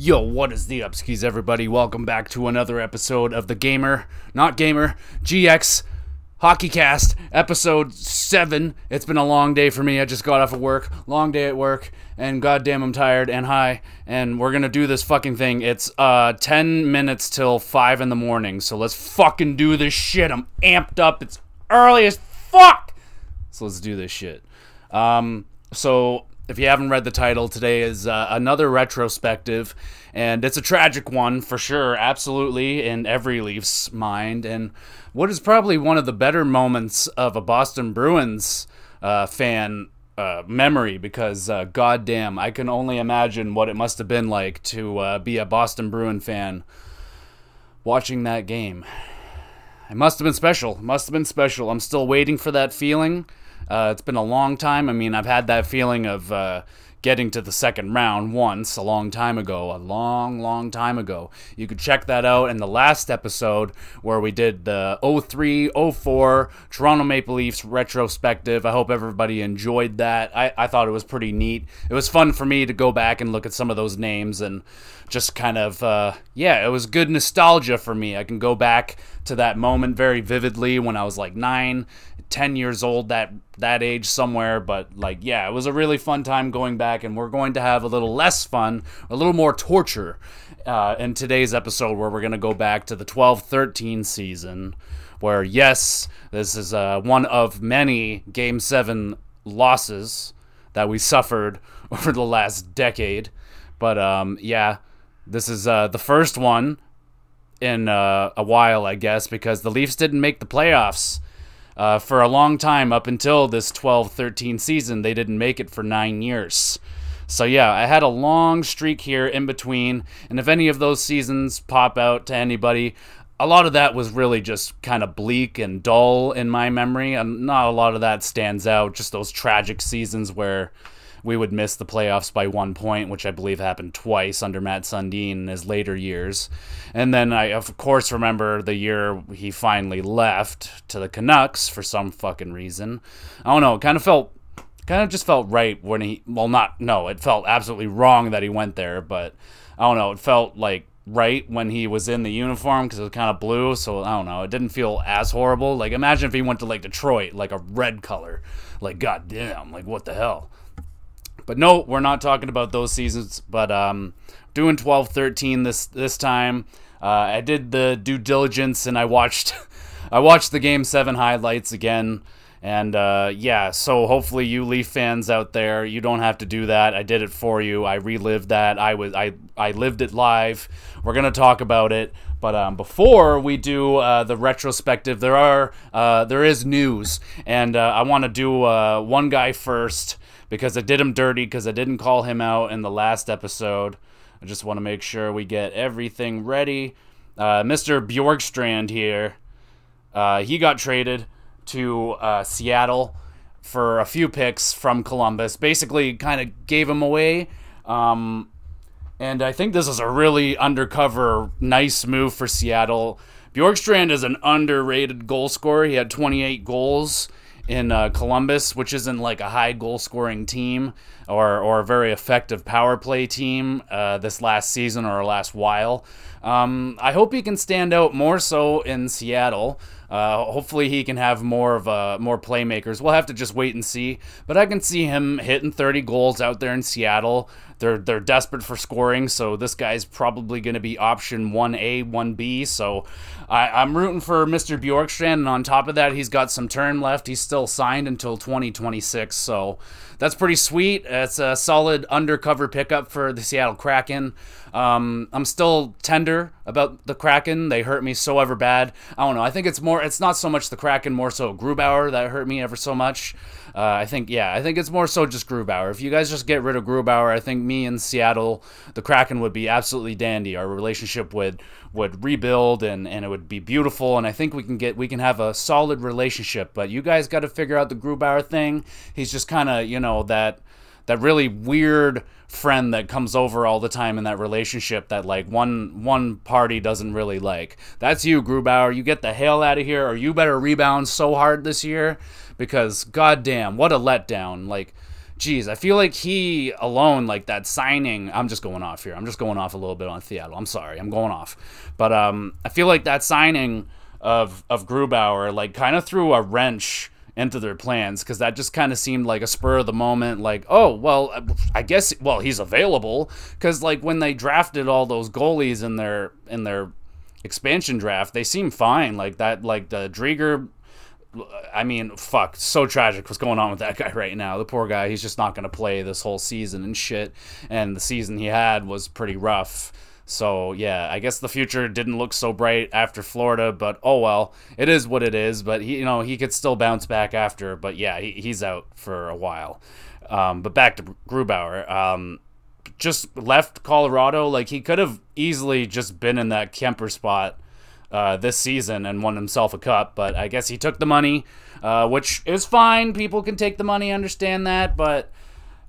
Yo, what is the upskis, everybody? Welcome back to another episode of the Gamer, not Gamer, GX Hockey Cast, episode 7. It's been a long day for me. I just got off of work, long day at work, and goddamn, I'm tired and high, and we're gonna do this fucking thing. It's uh 10 minutes till 5 in the morning, so let's fucking do this shit. I'm amped up. It's early as fuck! So let's do this shit. Um, so if you haven't read the title, today is uh, another retrospective, and it's a tragic one for sure, absolutely, in every Leafs mind. And what is probably one of the better moments of a Boston Bruins uh, fan uh, memory, because uh, goddamn, I can only imagine what it must have been like to uh, be a Boston Bruin fan watching that game. It must have been special. It must have been special. I'm still waiting for that feeling. Uh, it's been a long time. I mean, I've had that feeling of uh, getting to the second round once a long time ago, a long, long time ago. You could check that out in the last episode where we did the 03 04 Toronto Maple Leafs retrospective. I hope everybody enjoyed that. I, I thought it was pretty neat. It was fun for me to go back and look at some of those names and just kind of, uh, yeah, it was good nostalgia for me. I can go back to that moment very vividly when I was like nine 10 years old that that age somewhere but like yeah it was a really fun time going back and we're going to have a little less fun a little more torture uh, in today's episode where we're going to go back to the 12-13 season where yes this is uh, one of many game 7 losses that we suffered over the last decade. But um, yeah this is uh, the first one in uh, a while i guess because the leafs didn't make the playoffs uh, for a long time up until this 12 13 season. They didn't make it for nine years. So, yeah, I had a long streak here in between. And if any of those seasons pop out to anybody, a lot of that was really just kind of bleak and dull in my memory. And not a lot of that stands out, just those tragic seasons where we would miss the playoffs by one point, which I believe happened twice under Mats Sundin in his later years. And then I, of course, remember the year he finally left to the Canucks for some fucking reason. I don't know. It kind of felt, kind of just felt right when he, well, not, no, it felt absolutely wrong that he went there, but I don't know. It felt like right when he was in the uniform because it was kind of blue. So I don't know. It didn't feel as horrible. Like imagine if he went to like Detroit, like a red color. Like goddamn, like what the hell? But no, we're not talking about those seasons. But um, doing 12, 13 this this time. Uh, I did the due diligence and I watched I watched the game seven highlights again. And uh, yeah, so hopefully you Leaf fans out there, you don't have to do that. I did it for you. I relived that. I was I I lived it live. We're gonna talk about it. But um, before we do uh, the retrospective, there are uh, there is news, and uh, I want to do uh, one guy first because I did him dirty because I didn't call him out in the last episode. I just want to make sure we get everything ready. Uh, Mr. Bjorkstrand here, uh, he got traded to uh, Seattle for a few picks from Columbus. Basically, kind of gave him away. Um, and I think this is a really undercover, nice move for Seattle. Bjorkstrand is an underrated goal scorer. He had 28 goals in uh, Columbus, which isn't like a high goal scoring team or, or a very effective power play team uh, this last season or last while. Um, I hope he can stand out more so in Seattle. Uh, hopefully, he can have more of a more playmakers. We'll have to just wait and see. But I can see him hitting 30 goals out there in Seattle. They're they're desperate for scoring, so this guy's probably going to be option one A, one B. So I, I'm rooting for Mr. Bjorkstrand, and on top of that, he's got some term left. He's still signed until 2026, so that's pretty sweet. It's a solid undercover pickup for the Seattle Kraken. Um, I'm still tender about the Kraken. They hurt me so ever bad. I don't know. I think it's more. It's not so much the Kraken, more so Grubauer that hurt me ever so much. Uh, I think yeah. I think it's more so just Grubauer. If you guys just get rid of Grubauer, I think me and Seattle, the Kraken would be absolutely dandy. Our relationship would would rebuild and, and it would be beautiful and I think we can get we can have a solid relationship. But you guys got to figure out the Grubauer thing. He's just kind of you know that that really weird friend that comes over all the time in that relationship that like one one party doesn't really like. That's you, Grubauer. You get the hell out of here, or you better rebound so hard this year because goddamn, what a letdown! Like geez, I feel like he alone, like that signing. I'm just going off here. I'm just going off a little bit on Seattle. I'm sorry. I'm going off, but um, I feel like that signing of of Grubauer like kind of threw a wrench into their plans because that just kind of seemed like a spur of the moment like oh well uh, i guess well he's available because like when they drafted all those goalies in their in their expansion draft they seem fine like that like the Driedger I mean, fuck, so tragic what's going on with that guy right now. The poor guy, he's just not going to play this whole season and shit. And the season he had was pretty rough. So yeah, I guess the future didn't look so bright after Florida, but oh well, it is what it is. But he, you know, he could still bounce back after. But yeah, he, he's out for a while. Um, but back to Grubauer. Um, just left Colorado. Like he could have easily just been in that Kuemper spot uh, this season and won himself a cup. But I guess he took the money, uh, which is fine. People can take the money, understand that. But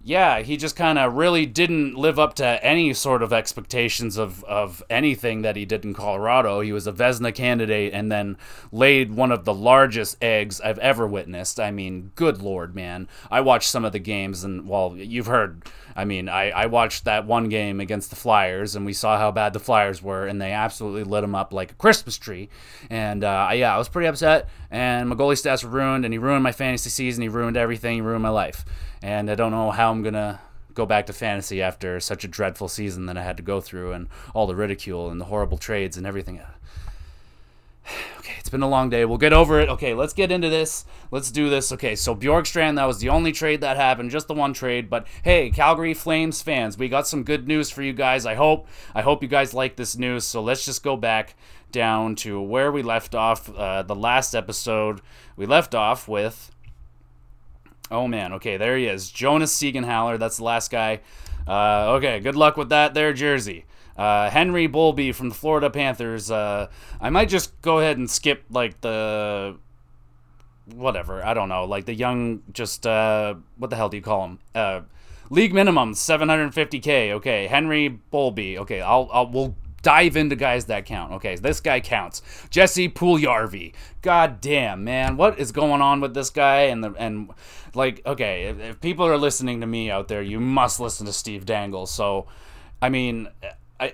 yeah, he just kind of really didn't live up to any sort of expectations of, of anything that he did in Colorado. He was a Vezina candidate and then laid one of the largest eggs I've ever witnessed. I mean, good lord, man. I watched some of the games, and well, you've heard. I mean, I, I watched that one game against the Flyers, and we saw how bad the Flyers were, and they absolutely lit him up like a Christmas tree. And uh, yeah, I was pretty upset, and my goalie stats were ruined, and he ruined my fantasy season. He ruined everything. He ruined my life and I don't know how I'm gonna go back to fantasy after such a dreadful season that I had to go through and all the ridicule and the horrible trades and everything. Okay, it's been a long day. We'll get over it. Okay, let's get into this. Let's do this. Okay, so Bjorkstrand, that was the only trade that happened, just the one trade. But hey, Calgary Flames fans, we got some good news for you guys. I hope. I hope you guys like this news. So let's just go back down to where we left off. Uh, the last episode, we left off with Oh man, okay, there he is. Jonas Siegenthaler, that's the last guy. Uh, okay, good luck with that there, Jersey. Uh, Henry Bowlby from the Florida Panthers. Uh, I might just go ahead and skip like the whatever. I don't know, like the young, just uh, what the hell do you call him? Uh, league minimum 750k. Okay, Henry Bowlby. Okay, I'll, I'll we'll dive into guys that count. Okay, this guy counts. Jesse Puljujarvi. God damn, man, what is going on with this guy? And the and like, okay, if, if people are listening to me out there, you must listen to Steve Dangle. So, I mean,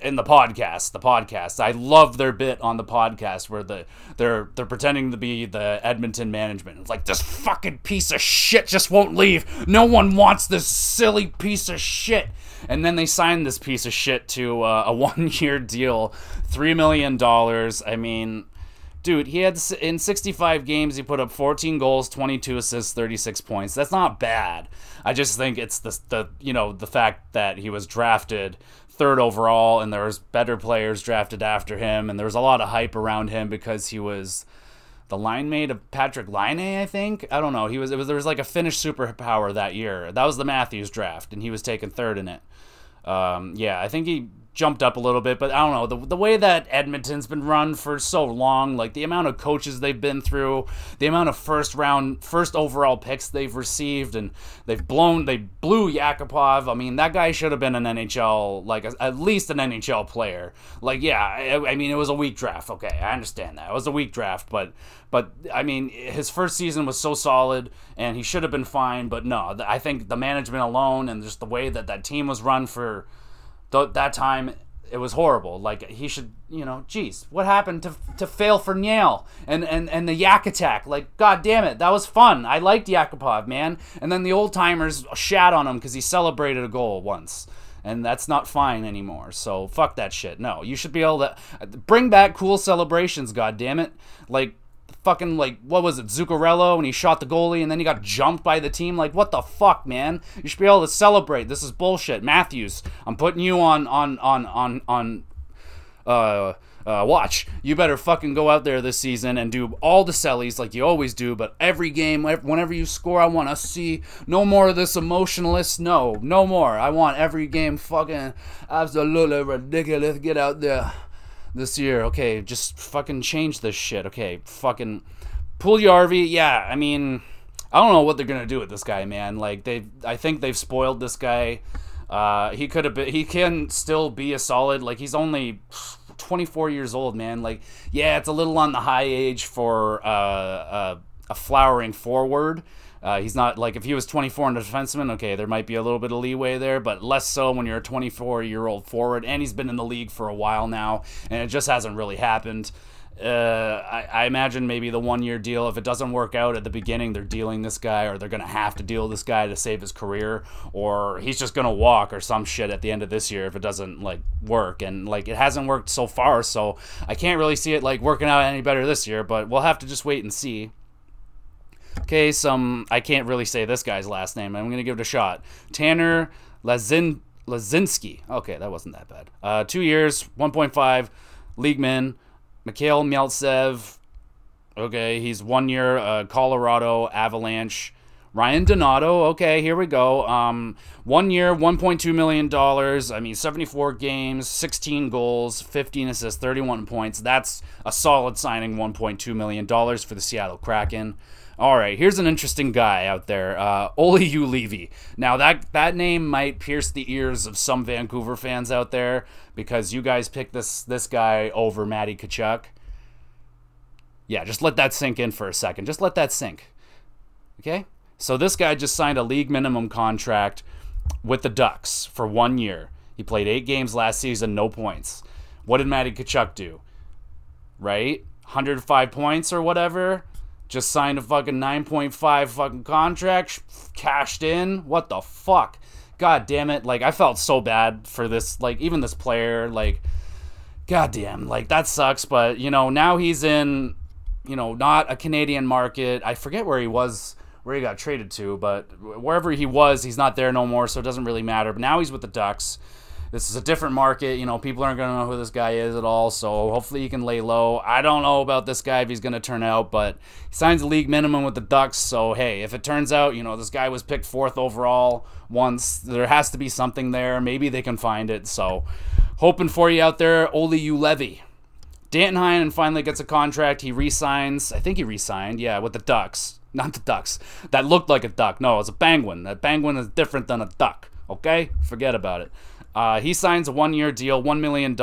in the podcast, the podcast. I love their bit on the podcast where the they're they're pretending to be the Edmonton management. It's like this fucking piece of shit just won't leave. No one wants this silly piece of shit. And then they signed this piece of shit to uh, a one year deal, three million dollars. I mean, dude, he had in 65 games he put up 14 goals, 22 assists, 36 points. That's not bad. I just think it's the the you know the fact that he was drafted third overall, and there was better players drafted after him, and there was a lot of hype around him because he was the line mate of Patrick Laine, I think. I don't know. He was it was there was like a Finnish superpower that year. That was the Matthews draft, and he was taken third in it. Um, yeah, I think he jumped up a little bit, but I don't know the the way that Edmonton's been run for so long, like the amount of coaches they've been through, the amount of first round, first overall picks they've received, and they've blown, they blew Yakupov. I mean, that guy should have been an NHL, like at least an NHL player. Like, yeah, I, I mean, it was a weak draft. Okay, I understand that it was a weak draft, but but I mean, his first season was so solid, and he should have been fine. But no, I think the management alone and just the way that that team was run for th- that time it was horrible. Like he should, you know, geez, what happened to to fail for Niel and and and the Yak attack? Like, god damn it, that was fun. I liked Yakupov, man. And then the old timers shat on him because he celebrated a goal once, and that's not fine anymore. So fuck that shit. No, you should be able to uh, bring back cool celebrations. God damn it, like fucking like what was it Zuccarello and he shot the goalie and then he got jumped by the team like what the fuck man you should be able to celebrate this is bullshit Matthews I'm putting you on on on on on uh uh, watch, you better fucking go out there this season and do all the sellies like you always do. But every game, whenever you score, I want to see no more of this emotionalist. No, no more. I want every game fucking absolutely ridiculous. Get out there this year. Okay, just fucking change this shit. Okay, fucking Puljujarvi. Yeah, I mean, I don't know what they're gonna do with this guy, man. Like they, I think they've spoiled this guy. Uh, he could have been. He can still be a solid. Like he's only 24 years old, man. Like yeah, it's a little on the high age for uh, uh, a flowering forward. Uh, he's not like if he was 24 and a defenseman, okay, there might be a little bit of leeway there, but less so when you're a 24 year old forward. And he's been in the league for a while now, and it just hasn't really happened. Uh, I, I, imagine maybe the one year deal, if it doesn't work out at the beginning, they're dealing this guy, or they're going to have to deal this guy to save his career, or he's just going to walk or some shit at the end of this year if it doesn't like work. And like it hasn't worked so far, so I can't really see it like working out any better this year, but we'll have to just wait and see. Okay, some I can't really say this guy's last name. I'm gonna give it a shot. Tanner Lazin Lazinski. Okay, that wasn't that bad. Uh, two years, 1.5, league min. Mikhail Meltsev. Okay, he's one year. Uh, Colorado Avalanche. Ryan Donato. Okay, here we go. Um, one year, 1.2 million dollars. I mean, 74 games, 16 goals, 15 assists, 31 points. That's a solid signing. 1.2 million dollars for the Seattle Kraken. All right, here's an interesting guy out there, uh, Olli Juolevi. Now that that name might pierce the ears of some Vancouver fans out there because you guys picked this this guy over Matty Tkachuk. Yeah, just let that sink in for a second. Just let that sink. Okay, so this guy just signed a league minimum contract with the Ducks for one year. He played eight games last season, no points. What did Matty Tkachuk do? Right, 105 points or whatever just signed a fucking 9.5 fucking contract, cashed in. What the fuck? God damn it. Like, I felt so bad for this, like, even this player. Like, god damn. Like, that sucks. But, you know, now he's in, you know, not a Canadian market. I forget where he was, where he got traded to, but wherever he was, he's not there no more. So it doesn't really matter. But now he's with the Ducks. This is a different market. You know, people aren't going to know who this guy is at all. So hopefully he can lay low. I don't know about this guy if he's going to turn out, but he signs a league minimum with the Ducks. So hey, if it turns out, you know, this guy was picked fourth overall once, there has to be something there. Maybe they can find it. So hoping for you out there, Olli Juolevi. Danton Heinen finally gets a contract. He resigns. I think he resigned. Yeah, with the Ducks. Not the Ducks. That looked like a duck. No, it's a penguin. That penguin is different than a duck. Okay? Forget about it. Uh, he signs a one year deal, $1 million.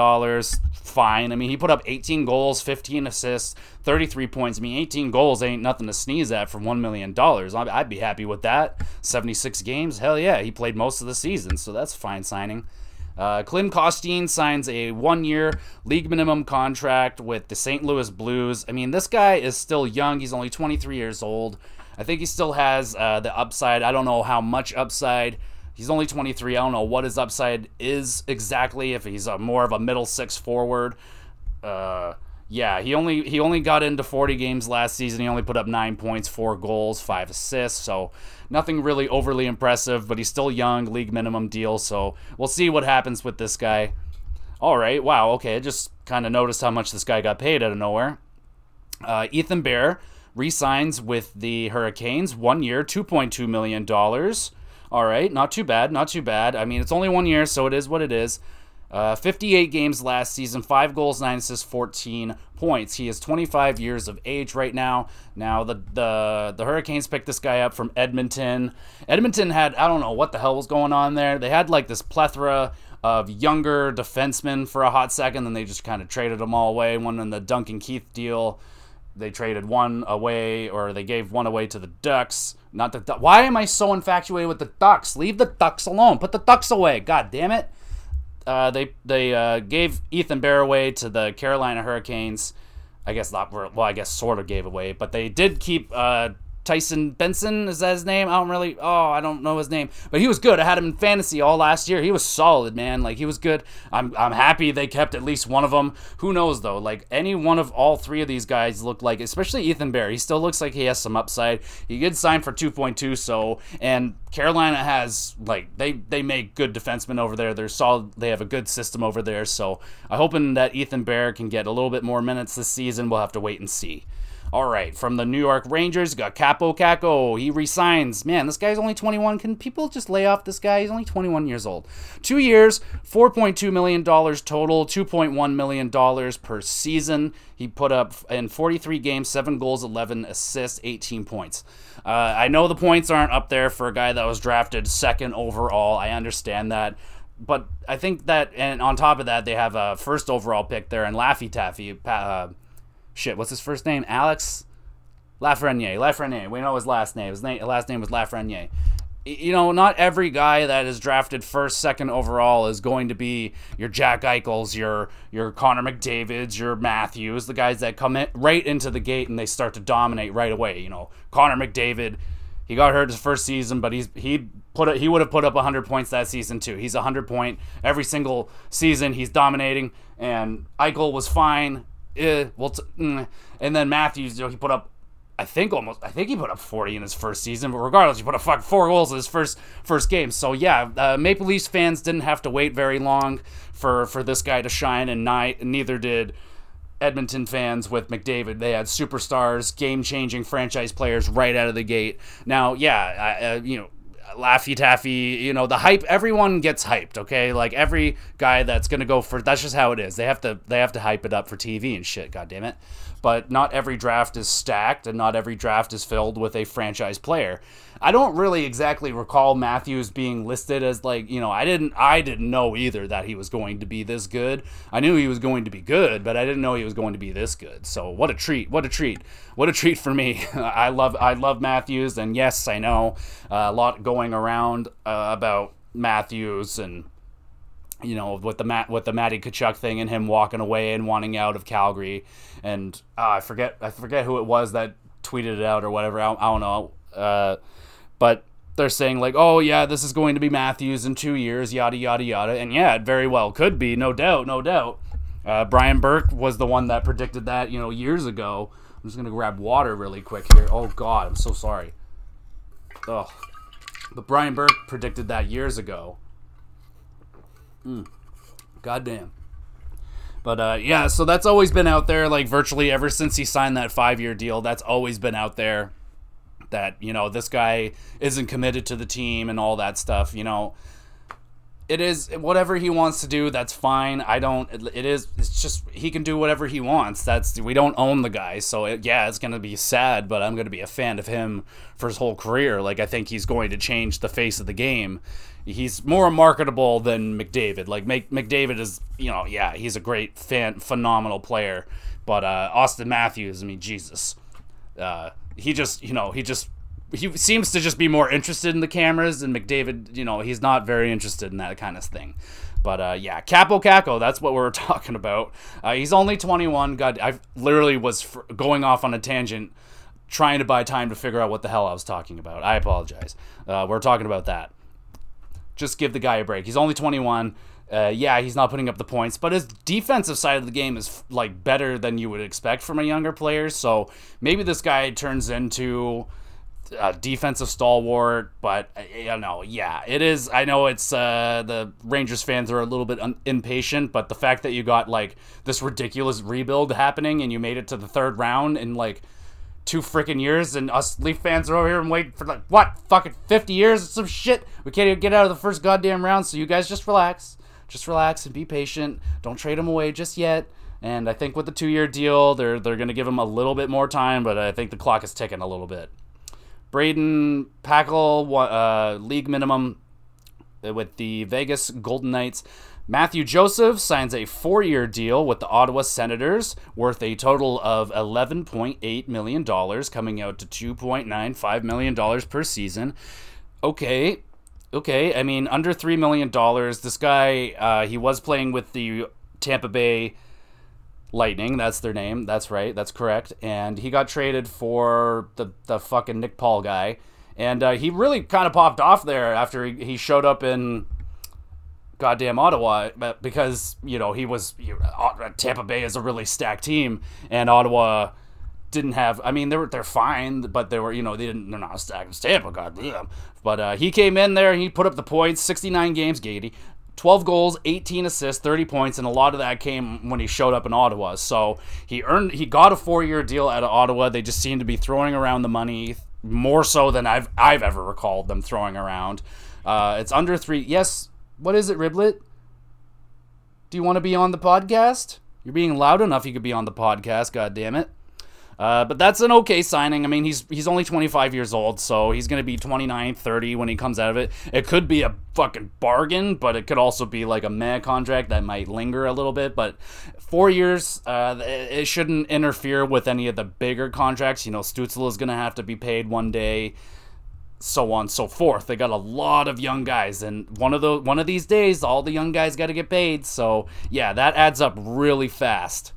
Fine. I mean, he put up 18 goals, 15 assists, 33 points. I mean, 18 goals ain't nothing to sneeze at for $1 million. I'd be happy with that. 76 games. Hell yeah. He played most of the season, so that's fine signing. Uh, Klim Kostin signs a one year league minimum contract with the St. Louis Blues. I mean, this guy is still young. He's only 23 years old. I think he still has uh, the upside. I don't know how much upside. He's only 23. I don't know what his upside is exactly. If he's a, more of a middle six forward, uh, yeah, he only he only got into 40 games last season. He only put up nine points, four goals, five assists. So nothing really overly impressive. But he's still young, league minimum deal. So we'll see what happens with this guy. All right, wow, okay. I just kind of noticed how much this guy got paid out of nowhere. Uh, Ethan Bear re-signs with the Hurricanes, one year, 2.2 million dollars. All right, not too bad, not too bad. I mean, it's only one year, so it is what it is. Uh, 58 games last season, 5 goals, 9 assists, 14 points. He is 25 years of age right now. Now, the, the, the Hurricanes picked this guy up from Edmonton. Edmonton had, I don't know what the hell was going on there. They had like this plethora of younger defensemen for a hot second, then they just kind of traded them all away. One in the Duncan Keith deal they traded one away or they gave one away to the Ducks. Not the Ducks. Why am I so infatuated with the Ducks? Leave the Ducks alone. Put the Ducks away. God damn it. Uh, they they uh, gave Ethan Bear away to the Carolina Hurricanes. I guess not. Well, I guess sort of gave away, but they did keep uh, Tyson Benson is that his name? I don't really. Oh, I don't know his name, but he was good. I had him in fantasy all last year. He was solid, man. Like he was good. I'm I'm happy they kept at least one of them. Who knows though? Like any one of all three of these guys look like, especially Ethan Bear. He still looks like he has some upside. He did sign for 2.2. So and Carolina has like they they make good defensemen over there. They're solid. They have a good system over there. So I'm hoping that Ethan Bear can get a little bit more minutes this season. We'll have to wait and see. All right, from the New York Rangers, got Kaapo Kakko. He resigns. Man, this guy's only 21. Can people just lay off this guy? He's only 21 years old. Two years, $4.2 million total, $2.1 million per season. He put up in 43 games, 7 goals, 11 assists, 18 points. Uh, I know the points aren't up there for a guy that was drafted second overall. I understand that but I think that, and on top of that, they have a first overall pick there and Laffy Taffy, uh, shit, what's his first name? Alex Lafreniere. Lafreniere. We know his last name. His name, last name was Lafreniere. You know, not every guy that is drafted first, second overall is going to be your Jack Eichels, your your Connor McDavid's, your Matthews, the guys that come in right into the gate and they start to dominate right away. You know, Connor McDavid, he got hurt his first season, but he's he put a, he would have put up 100 points that season too. He's 100 point every single season. He's dominating, and Eichel was fine. Eh, well, t- mm. and then Matthews, you know, he put up I think almost I think he put up 40 in his first season, but regardless, he put up fuck four goals in his first first game. So yeah, uh, Maple Leafs fans didn't have to wait very long for for this guy to shine, and neither did Edmonton fans with McDavid. They had superstars, game changing franchise players right out of the gate. Now, yeah, uh, you know. Laffy Taffy, you know, the hype, everyone gets hyped, okay? Like every guy that's gonna go for that's just how it is. They have to they have to hype it up for TV and shit, god damn it but not every draft is stacked and not every draft is filled with a franchise player. I don't really exactly recall Matthews being listed as like, you know, I didn't I didn't know either that he was going to be this good. I knew he was going to be good, but I didn't know he was going to be this good. So, what a treat. What a treat. What a treat for me. I love I love Matthews and yes, I know uh, a lot going around uh, about Matthews and you know, with the Matt with the Matty Tkachuk thing and him walking away and wanting out of Calgary, and uh, I forget I forget who it was that tweeted it out or whatever. I, I don't know, uh, but they're saying like, oh yeah, this is going to be Matthews in two years, yada yada yada, and yeah, it very well could be, no doubt, no doubt. Uh, Brian Burke was the one that predicted that, you know, years ago. I'm just gonna grab water really quick here. Oh God, I'm so sorry. Oh, but Brian Burke predicted that years ago Mm. Goddamn. But uh, yeah, so that's always been out there, like virtually ever since he signed that five year deal. That's always been out there that, you know, this guy isn't committed to the team and all that stuff. You know, it is whatever he wants to do, that's fine. I don't, it is, it's just, he can do whatever he wants. That's, we don't own the guy. So it, yeah, it's to be sad, but I'm to be a fan of him for his whole career. Like, I think he's going to change the face of the game he's more marketable than McDavid. Like McDavid is, you know, yeah, he's a great fan, phenomenal player. But uh, Auston Matthews, I mean, Jesus, uh, he just, you know, he just he seems to just be more interested in the cameras, and McDavid, you know, he's not very interested in that kind of thing. But uh, yeah, Kaapo Kakko, that's what we're talking about. Uh, he's only 21. God, I literally was going off on a tangent trying to buy time to figure out what the hell I was talking about. I apologize. Uh, we're talking about that just give the guy a break. He's only 21. Uh, yeah, he's not putting up the points, but his defensive side of the game is like better than you would expect from a younger player. So maybe this guy turns into a defensive stalwart. But uh, you know, yeah, it is. I know it's uh, the Rangers fans are a little bit un- impatient, but the fact that you got like this ridiculous rebuild happening and you made it to the third round in like two freaking years, and us Leaf fans are over here and waiting for like what fucking fifty years or some shit. We can't even get out of the first goddamn round. So you guys just relax, just relax and be patient. Don't trade him away just yet. And I think with the two-year deal, they're they're gonna give him a little bit more time, but I think the clock is ticking a little bit. Brayden Pachal, uh, league minimum with the Vegas Golden Knights. Matthew Joseph signs a four year deal with the Ottawa Senators worth a total of $11.8 million, coming out to $2.95 million per season. Okay. Okay. I mean, under $3 million. This guy, uh, he was playing with the Tampa Bay Lightning. That's their name. That's right. That's correct. And he got traded for the, the fucking Nick Paul guy. And uh, he really kind of popped off there after he, he showed up in goddamn Ottawa because you know he was know, Tampa Bay is a really stacked team and Ottawa didn't have I mean they were they're fine but they were you know they didn't they're not as stacked as Tampa goddamn but uh, he came in there he put up the points 69 games Gady 12 goals 18 assists 30 points and a lot of that came when he showed up in Ottawa so he earned he got a four year deal out of Ottawa they just seem to be throwing around the money more so than I've I've ever recalled them throwing around uh, it's under three yes what is it, Riblet? Do you want to be on the podcast? You're being loud enough you could be on the podcast, god damn it. Uh, but that's an okay signing. I mean, he's he's only 25 years old, so he's going to be 29, 30 when he comes out of it. It could be a fucking bargain, but it could also be like a meh contract that might linger a little bit. But four years, uh, it shouldn't interfere with any of the bigger contracts. You know, Stützle is going to have to be paid one day so on so forth. They got a lot of young guys, and one of the one of these days, all the young guys got to get paid. So yeah, that adds up really fast.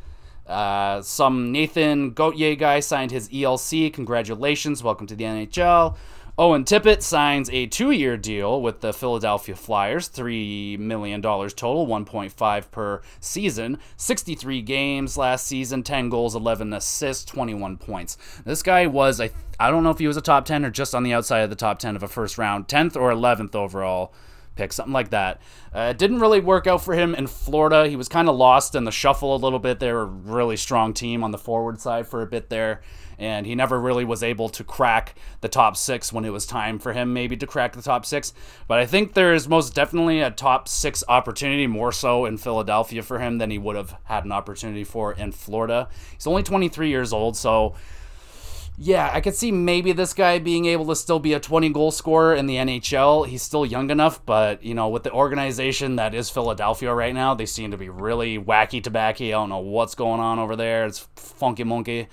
Uh, some Nathan Gauthier guy signed his ELC. Congratulations. Welcome to the NHL. Owen Tippett signs a two year deal with the Philadelphia Flyers, $3 million total, 1.5 per season. 63 games last season, 10 goals, 11 assists, 21 points. This guy was, I, I don't know if he was a top 10 or just on the outside of the top 10 of a first round, 10th or 11th overall pick, something like that. Uh, it didn't really work out for him in Florida. He was kind of lost in the shuffle a little bit. They were a really strong team on the forward side for a bit there, and he never really was able to crack the top six when it was time for him maybe to crack the top six. But I think there is most definitely a top six opportunity, more so in Philadelphia for him than he would have had an opportunity for in Florida. He's only 23 years old, so yeah, I could see maybe this guy being able to still be a 20 goal scorer in the NHL. He's still young enough, but you know, with the organization that is Philadelphia right now, they seem to be really wacky tobacco. I don't know what's going on over there. It's funky monkey.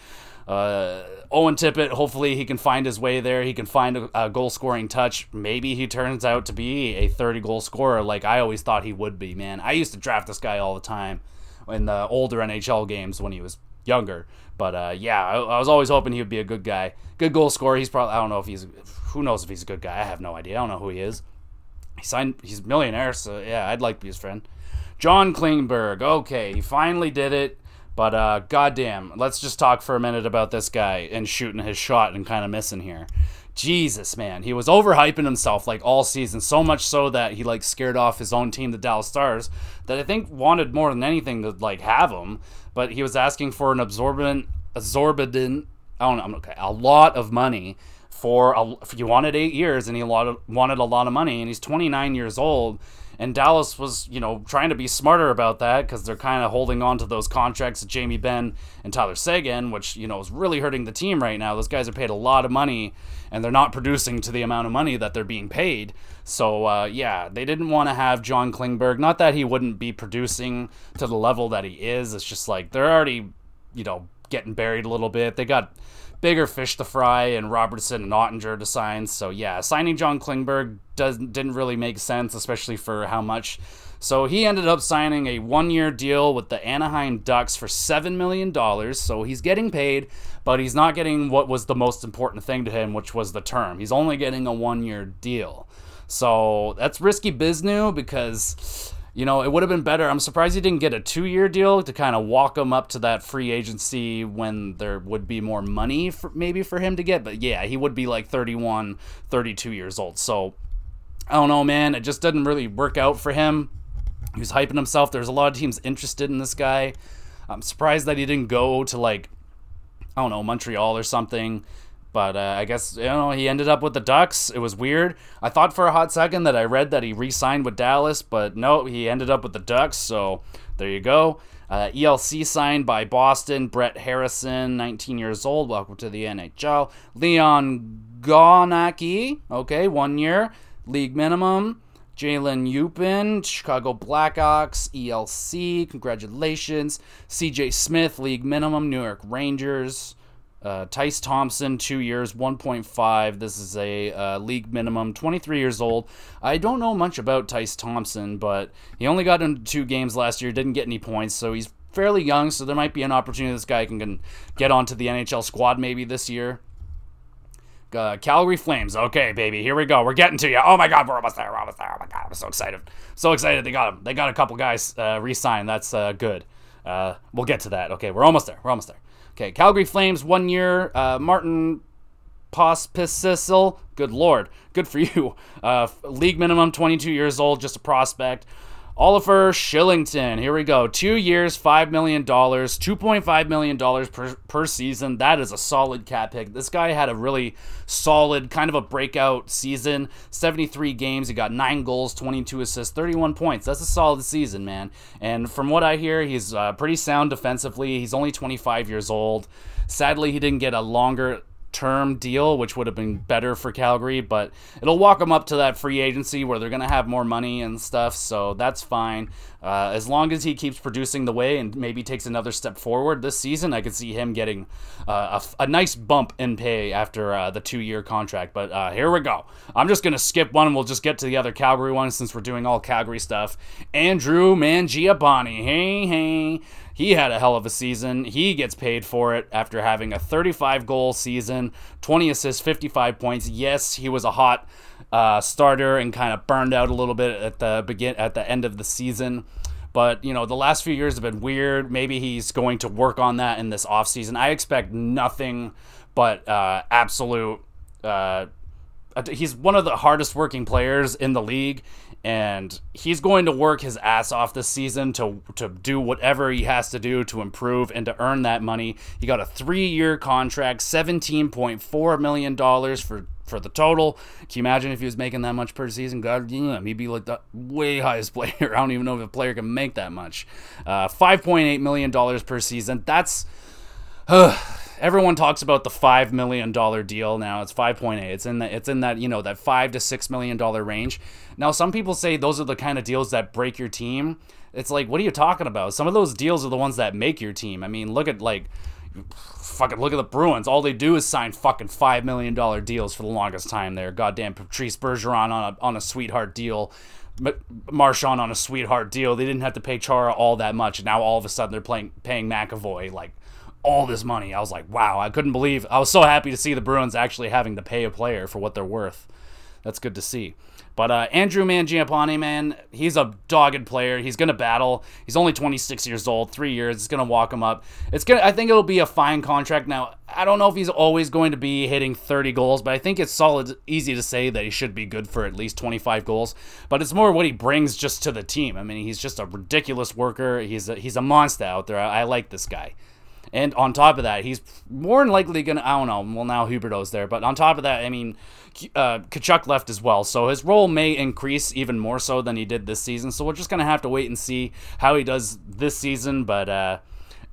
Uh, Owen Tippett, hopefully he can find his way there. He can find a, a goal scoring touch. Maybe he turns out to be a 30 goal scorer like I always thought he would be, man. I used to draft this guy all the time in the older NHL games when he was younger. But uh, yeah, I, I, was always hoping he would be a good guy, good goal scorer. He's probably I don't know if he's who knows if he's a good guy. I have no idea. I don't know who he is. He signed. He's a millionaire, so yeah, I'd like to be his friend. John Klingberg. Okay, he finally did it. But uh, goddamn, let's just talk for a minute about this guy and shooting his shot and kind of missing here. Jesus, man, he was overhyping himself like all season, so much so that he like scared off his own team, the Dallas Stars, that I think wanted more than anything to like have him but he was asking for an absorbent, absorbent, I don't know, okay, a lot of money for a, he wanted eight years and he wanted a lot of money and he's 29 years old and Dallas was you know trying to be smarter about that because they're kind of holding on to those contracts of Jamie Benn and Tyler Seguin which you know is really hurting the team right now. Those guys are paid a lot of money and they're not producing to the amount of money that they're being paid. So uh, yeah they didn't want to have John Klingberg. Not that he wouldn't be producing to the level that he is. It's just like they're already you know getting buried a little bit. They got bigger fish to fry and Robertson and Oettinger to sign. So yeah, signing John Klingberg doesn't didn't really make sense, especially for how much. So he ended up signing a one-year deal with the Anaheim Ducks for seven million dollars. So he's getting paid, but he's not getting what was the most important thing to him, which was the term. He's only getting a one-year deal. So that's risky business because you know, it would have been better. I'm surprised he didn't get a two year deal to kind of walk him up to that free agency when there would be more money for, maybe for him to get. But yeah, he would be like 31, 32 years old. So I don't know, man. It just didn't really work out for him. He was hyping himself. There's a lot of teams interested in this guy. I'm surprised that he didn't go to like, I don't know, Montreal or something. But uh, I guess you know he ended up with the Ducks. It was weird. I thought for a hot second that I read that he re-signed with Dallas, but no, he ended up with the Ducks. So there you go. Uh, ELC signed by Boston. Brett Harrison, 19 years old. Welcome to the NHL. Leon Gawanke, okay, one year, league minimum. Jalen Yupin, Chicago Blackhawks, ELC, congratulations. CJ Smith, league minimum, New York Rangers. Uh, Tyce Thompson, two years, 1.5. This is a uh, league minimum, 23 years old. I don't know much about Tyce Thompson, but he only got into two games last year, didn't get any points, so he's fairly young, so there might be an opportunity this guy can, can get onto the NHL squad maybe this year. Uh, Calgary Flames. Okay, baby, here we go. We're getting to you. Oh my God, we're almost there. We're almost there. Oh my God, I'm so excited. So excited. They got him. They got a couple guys uh, re-signed. That's uh, good. Uh, we'll get to that. Okay, we're almost there. We're almost there. Okay, Calgary Flames, one year. Uh, Martin Pospisil, good lord, good for you. Uh, league minimum, 22 years old, just a prospect. Oliver Kylington, Here we go. Two years, $5 million, $2.5 million per, per season. That is a solid cap pick. This guy had a really solid, kind of a breakout season. 73 games. He got nine goals, 22 assists, 31 points. That's a solid season, man. And from what I hear, he's uh, pretty sound defensively. He's only 25 years old. Sadly, he didn't get a longer term deal, which would have been better for Calgary, but it'll walk them up to that free agency where they're going to have more money and stuff, so that's fine. Uh, as long as he keeps producing the way and maybe takes another step forward this season, I could see him getting uh, a, a, nice bump in pay after uh, the two year contract. But uh, here we go. I'm just going to skip one and we'll just get to the other Calgary one since we're doing all Calgary stuff. Andrew Mangiapane. Hey, hey. He had a hell of a season. He gets paid for it after having a 35 goal season, 20 assists, 55 points. Yes, he was a hot uh, starter and kind of burned out a little bit at the begin at the end of the season. But you know, the last few years have been weird. Maybe he's going to work on that in this offseason. I expect nothing but uh, absolute. Uh, he's one of the hardest working players in the league and he's going to work his ass off this season to to do whatever he has to do to improve and to earn that money. He got a 3-year contract, 17.4 million dollars for for the total. Can you imagine if he was making that much per season? God, yeah, he'd be like the way highest player. I don't even know if a player can make that much. Uh, 5.8 million dollars per season. That's uh, everyone talks about the five million dollar deal now. It's five point eight. It's in that it's in that you know that five to six million dollar range. Now some people say those are the kind of deals that break your team. It's like what are you talking about? Some of those deals are the ones that make your team. I mean, look at like fucking look at the Bruins. All they do is sign fucking five million dollar deals for the longest time. There, goddamn Patrice Bergeron on a on a sweetheart deal. Marchand on a sweetheart deal. They didn't have to pay Chara all that much. Now all of a sudden they're playing paying McAvoy like all this money. I was like, wow, I couldn't believe. I was so happy to see the Bruins actually having to pay a player for what they're worth. That's good to see. But uh, Andrew Mangiapane, man, he's a dogged player. He's gonna battle. He's only 26 years old. Three years. It's gonna walk him up. It's gonna. I think it'll be a fine contract. Now, I don't know if he's always going to be hitting 30 goals, but I think it's solid, easy to say that he should be good for at least 25 goals. But it's more what he brings just to the team. I mean, he's just a ridiculous worker. He's a, he's a monster out there. I, I like this guy. And on top of that, he's more than likely going to, I don't know, well, now Huberdeau's there. But on top of that, I mean, uh, Tkachuk left as well. So his role may increase even more so than he did this season. So we're just going to have to wait and see how he does this season. But, uh,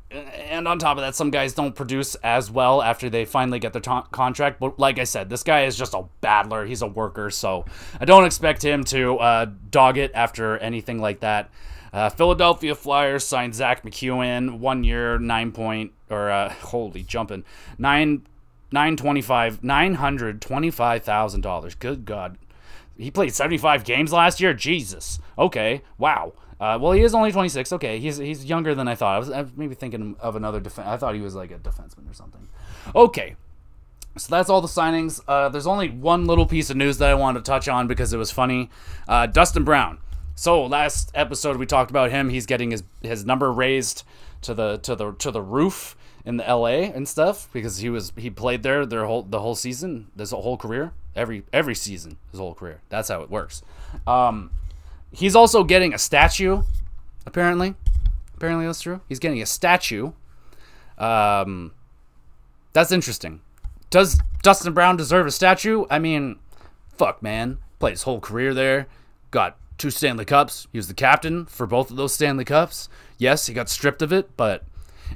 and on top of that, some guys don't produce as well after they finally get their t- contract. But like I said, this guy is just a battler. He's a worker. So I don't expect him to uh, dog it after anything like that. Uh, Philadelphia Flyers signed Zack MacEwen, one year, nine point or uh, holy jumping nine nine twenty five nine hundred twenty five thousand dollars. Good God, he played seventy five games last year. Jesus. Okay. Wow. Uh, well, he is only 26. Okay, he's he's younger than I thought. I was, I was maybe thinking of another defense. I thought he was like a defenseman or something. Okay, so that's all the signings. Uh, there's only one little piece of news that I wanted to touch on because it was funny. Uh, Dustin Brown. So last episode we talked about him. He's getting his his number raised to the to the to the roof in the LA and stuff because he was he played there their whole the whole season, his whole career, every every season, his whole career. That's how it works. Um, he's also getting a statue. Apparently, apparently that's true. He's getting a statue. Um, that's interesting. Does Dustin Brown deserve a statue? I mean, fuck, man. Played his whole career there. Got two Stanley Cups. He was the captain for both of those Stanley Cups. Yes, he got stripped of it, but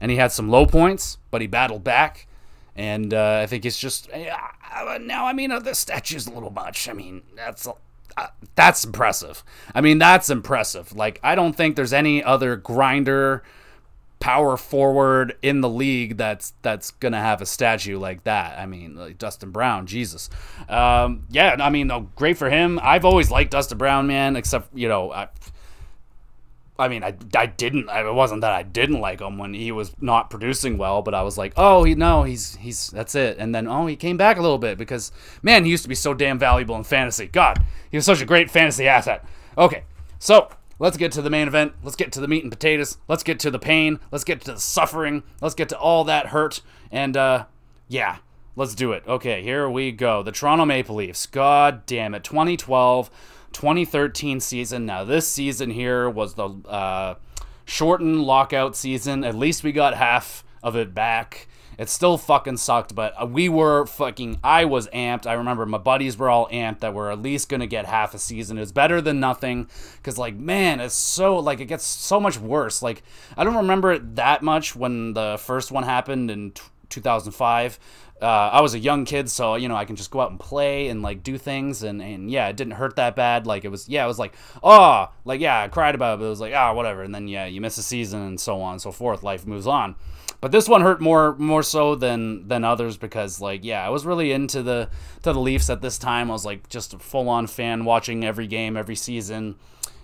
and he had some low points, but he battled back. And uh, I think it's just uh, now. I mean, uh, the statue's a little much. I mean, that's uh, that's impressive. I mean, that's impressive. Like, I don't think there's any other grinder power forward in the league that's that's gonna have a statue like that. I mean, like Dustin Brown, Jesus. Um, yeah, I mean, great for him. I've always liked Dustin Brown, man. Except you know, I, I mean, I, I didn't. It wasn't that I didn't like him when he was not producing well, but I was like, oh, he no, he's he's that's it. And then oh, he came back a little bit because man, he used to be so damn valuable in fantasy. God, he was such a great fantasy asset. Okay, so Let's get to the main event. Let's get to the meat and potatoes. Let's get to the pain. Let's get to the suffering. Let's get to all that hurt. And uh, yeah, let's do it. Okay, here we go. The Toronto Maple Leafs. God damn it. 2012 2013 season. Now, this season here was the uh, shortened lockout season. At least we got half of it back. It still fucking sucked, but uh, we were fucking. I was amped. I remember my buddies were all amped that we're at least gonna get half a season. It's better than nothing, cause like man, it's so like it gets so much worse. Like I don't remember it that much when the first one happened in t- 2005. Uh, I was a young kid, so you know I can just go out and play and like do things, and and yeah, it didn't hurt that bad. Like it was, yeah, it was like, oh, like yeah, I cried about it, but it was like, ah, oh, whatever. And then yeah, you miss a season and so on and so forth. Life moves on. But this one hurt more more so than than others because like yeah, I was really into the to the Leafs at this time. I was like just a full on fan, watching every game, every season,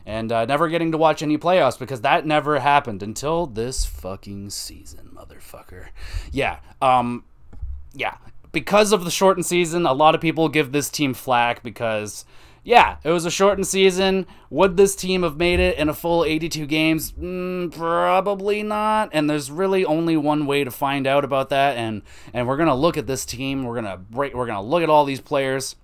and uh, never getting to watch any playoffs because that never happened until this fucking season, motherfucker. Yeah, um, yeah. Because of the shortened season, a lot of people give this team flack because yeah, it was a shortened season. Would this team have made it in a full 82 games? Mm, probably not. And there's really only one way to find out about that. And and we're gonna look at this team. We're gonna break. We're gonna look at all these players.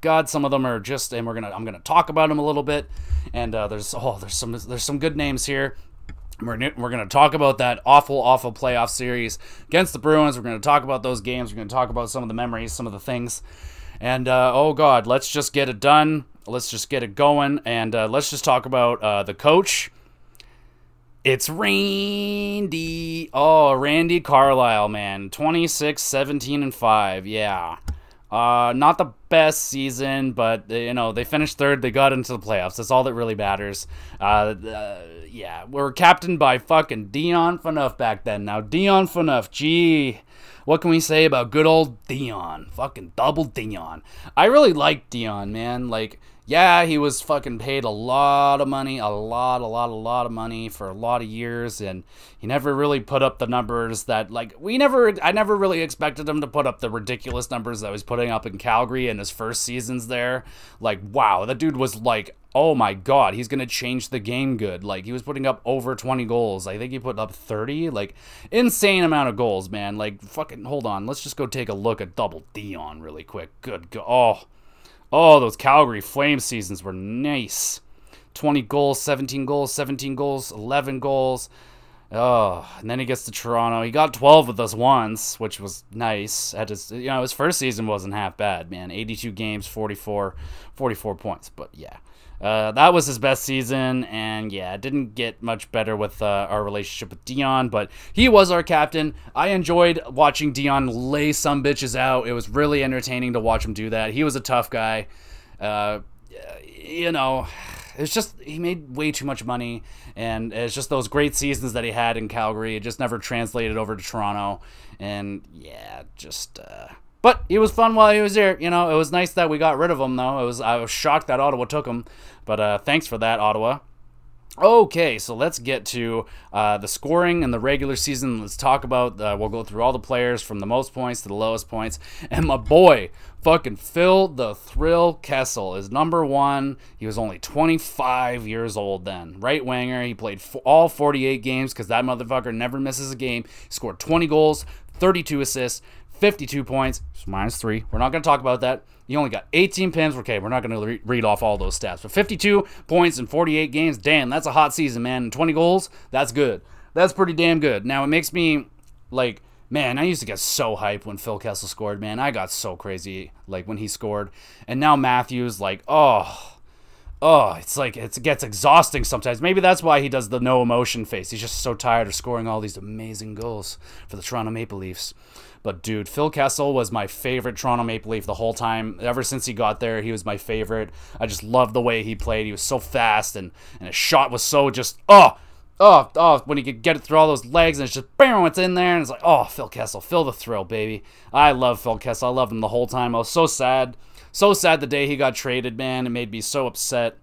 God, some of them are just, and we're gonna. I'm gonna talk about them a little bit. And uh, there's oh, there's some there's some good names here. We're, we're going to talk about that awful, awful playoff series against the Bruins. We're going to talk about those games. We're going to talk about some of the memories, some of the things. And uh, oh God, let's just get it done. Let's just get it going. And uh, let's just talk about uh, the coach. It's Randy. Oh, Randy Carlyle, man. 26, 17, and 5. Yeah. Uh, not the best season, but you know they finished third. They got into the playoffs. That's all that really matters. Uh, uh, yeah, we are captained by fucking Dion Phaneuf back then. Now Dion Phaneuf, gee, what can we say about good old Dion? Fucking double Dion. I really like Dion, man. Like, yeah, he was fucking paid a lot of money, a lot, a lot, a lot of money for a lot of years, and he never really put up the numbers that, like, we never, I never really expected him to put up the ridiculous numbers that he was putting up in Calgary in his first seasons there. Like, wow, that dude was like oh my god, he's to change the game good. Like he was putting up over 20 goals. I think he put up 30. Like insane amount of goals, man. Like fucking hold on. Let's just go take a look at double Dion really quick. Good go- Oh. Oh, those Calgary Flames seasons were nice. 20 goals, 17 goals, 17 goals, 11 goals. Oh, and then he gets to Toronto. He got 12 with us once, which was nice. At his, you know, his first season wasn't half bad, man. 82 games, 44, 44 points. But yeah, uh, that was his best season, and yeah, didn't get much better with uh, our relationship with Dion, but he was our captain. I enjoyed watching Dion lay some bitches out. It was really entertaining to watch him do that. He was a tough guy. Uh, you know, it's just he made way too much money, and it's just those great seasons that he had in Calgary. It just never translated over to Toronto, and yeah, just uh, but he was fun while he was here. You know, it was nice that we got rid of him, though. It was I was shocked that Ottawa took him, but uh, thanks for that, Ottawa. Okay, so let's get to uh, the scoring in the regular season. Let's talk about. Uh, we'll go through all the players from the most points to the lowest points. And my boy, fucking Phil the Thrill Kessel is number one. He was only 25 years old then. Right winger. He played all 48 games because that motherfucker never misses a game. He scored 20 goals, 32 assists. 52 points, minus three. We're not going to talk about that. He only got 18 pins. Okay, we're not going to re- read off all those stats. But 52 points in 48 games, damn, that's a hot season, man. And 20 goals, that's good. That's pretty damn good. Now, it makes me, like, man, I used to get so hyped when Phil Kessel scored, man. I got so crazy, like, when he scored. And now Matthews, like, oh, oh, it's like it gets exhausting sometimes. Maybe that's why he does the no emotion face. He's just so tired of scoring all these amazing goals for the Toronto Maple Leafs. But dude, Phil Kessel was my favorite Toronto Maple Leaf the whole time. Ever since he got there, he was my favorite. I just loved the way he played. He was so fast and, and his shot was so just oh oh oh when he could get it through all those legs and it's just bam it's in there and it's like oh Phil Kessel, feel the thrill, baby. I love Phil Kessel. I loved him the whole time. I was so sad. So sad the day he got traded, man. It made me so upset.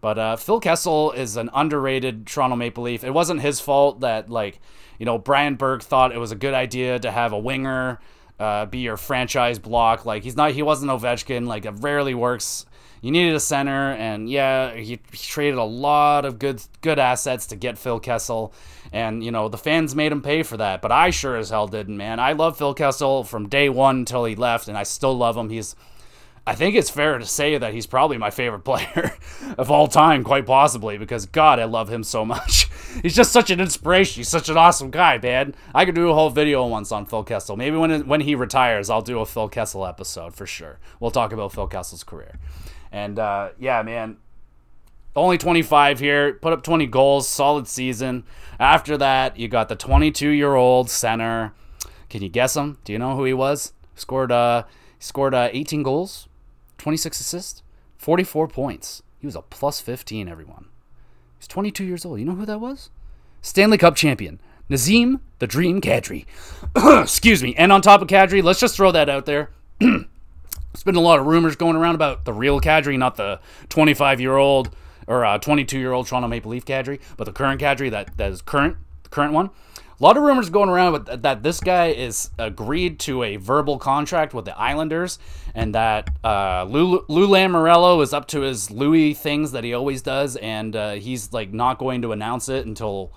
But uh, Phil Kessel is an underrated Toronto Maple Leaf. It wasn't his fault that like you know, Brian Burke thought it was a good idea to have a winger uh, be your franchise block. Like he's not, he wasn't Ovechkin. Like it rarely works. You needed a center, and yeah, he, he traded a lot of good good assets to get Phil Kessel, and you know the fans made him pay for that. But I sure as hell didn't, man. I love Phil Kessel from day one until he left, and I still love him. He's I think it's fair to say that he's probably my favorite player of all time, quite possibly, because God, I love him so much. he's just such an inspiration. He's such an awesome guy, man. I could do a whole video once on Phil Kessel. Maybe when when he retires, I'll do a Phil Kessel episode for sure. We'll talk about Phil Kessel's career. And uh, yeah, man, only 25 here, put up 20 goals, solid season. After that, you got the 22 year old center. Can you guess him? Do you know who he was? Scored uh, scored uh, 18 goals, 26 assists, 44 points. He was a plus 15, everyone. He's 22 years old. You know who that was? Stanley Cup champion, Nazem the Dream Kadri. Excuse me. And on top of Kadri, let's just throw that out there. There's been a lot of rumors going around about the real Kadri, not the 25 year old or uh, 22 year old Toronto Maple Leaf Kadri, but the current Kadri that, that is current, the current one. A lot of rumors going around that, that this guy is agreed to a verbal contract with the Islanders, and that uh, Lou, Lou Lamoriello is up to his Louis things that he always does, and uh, he's like not going to announce it until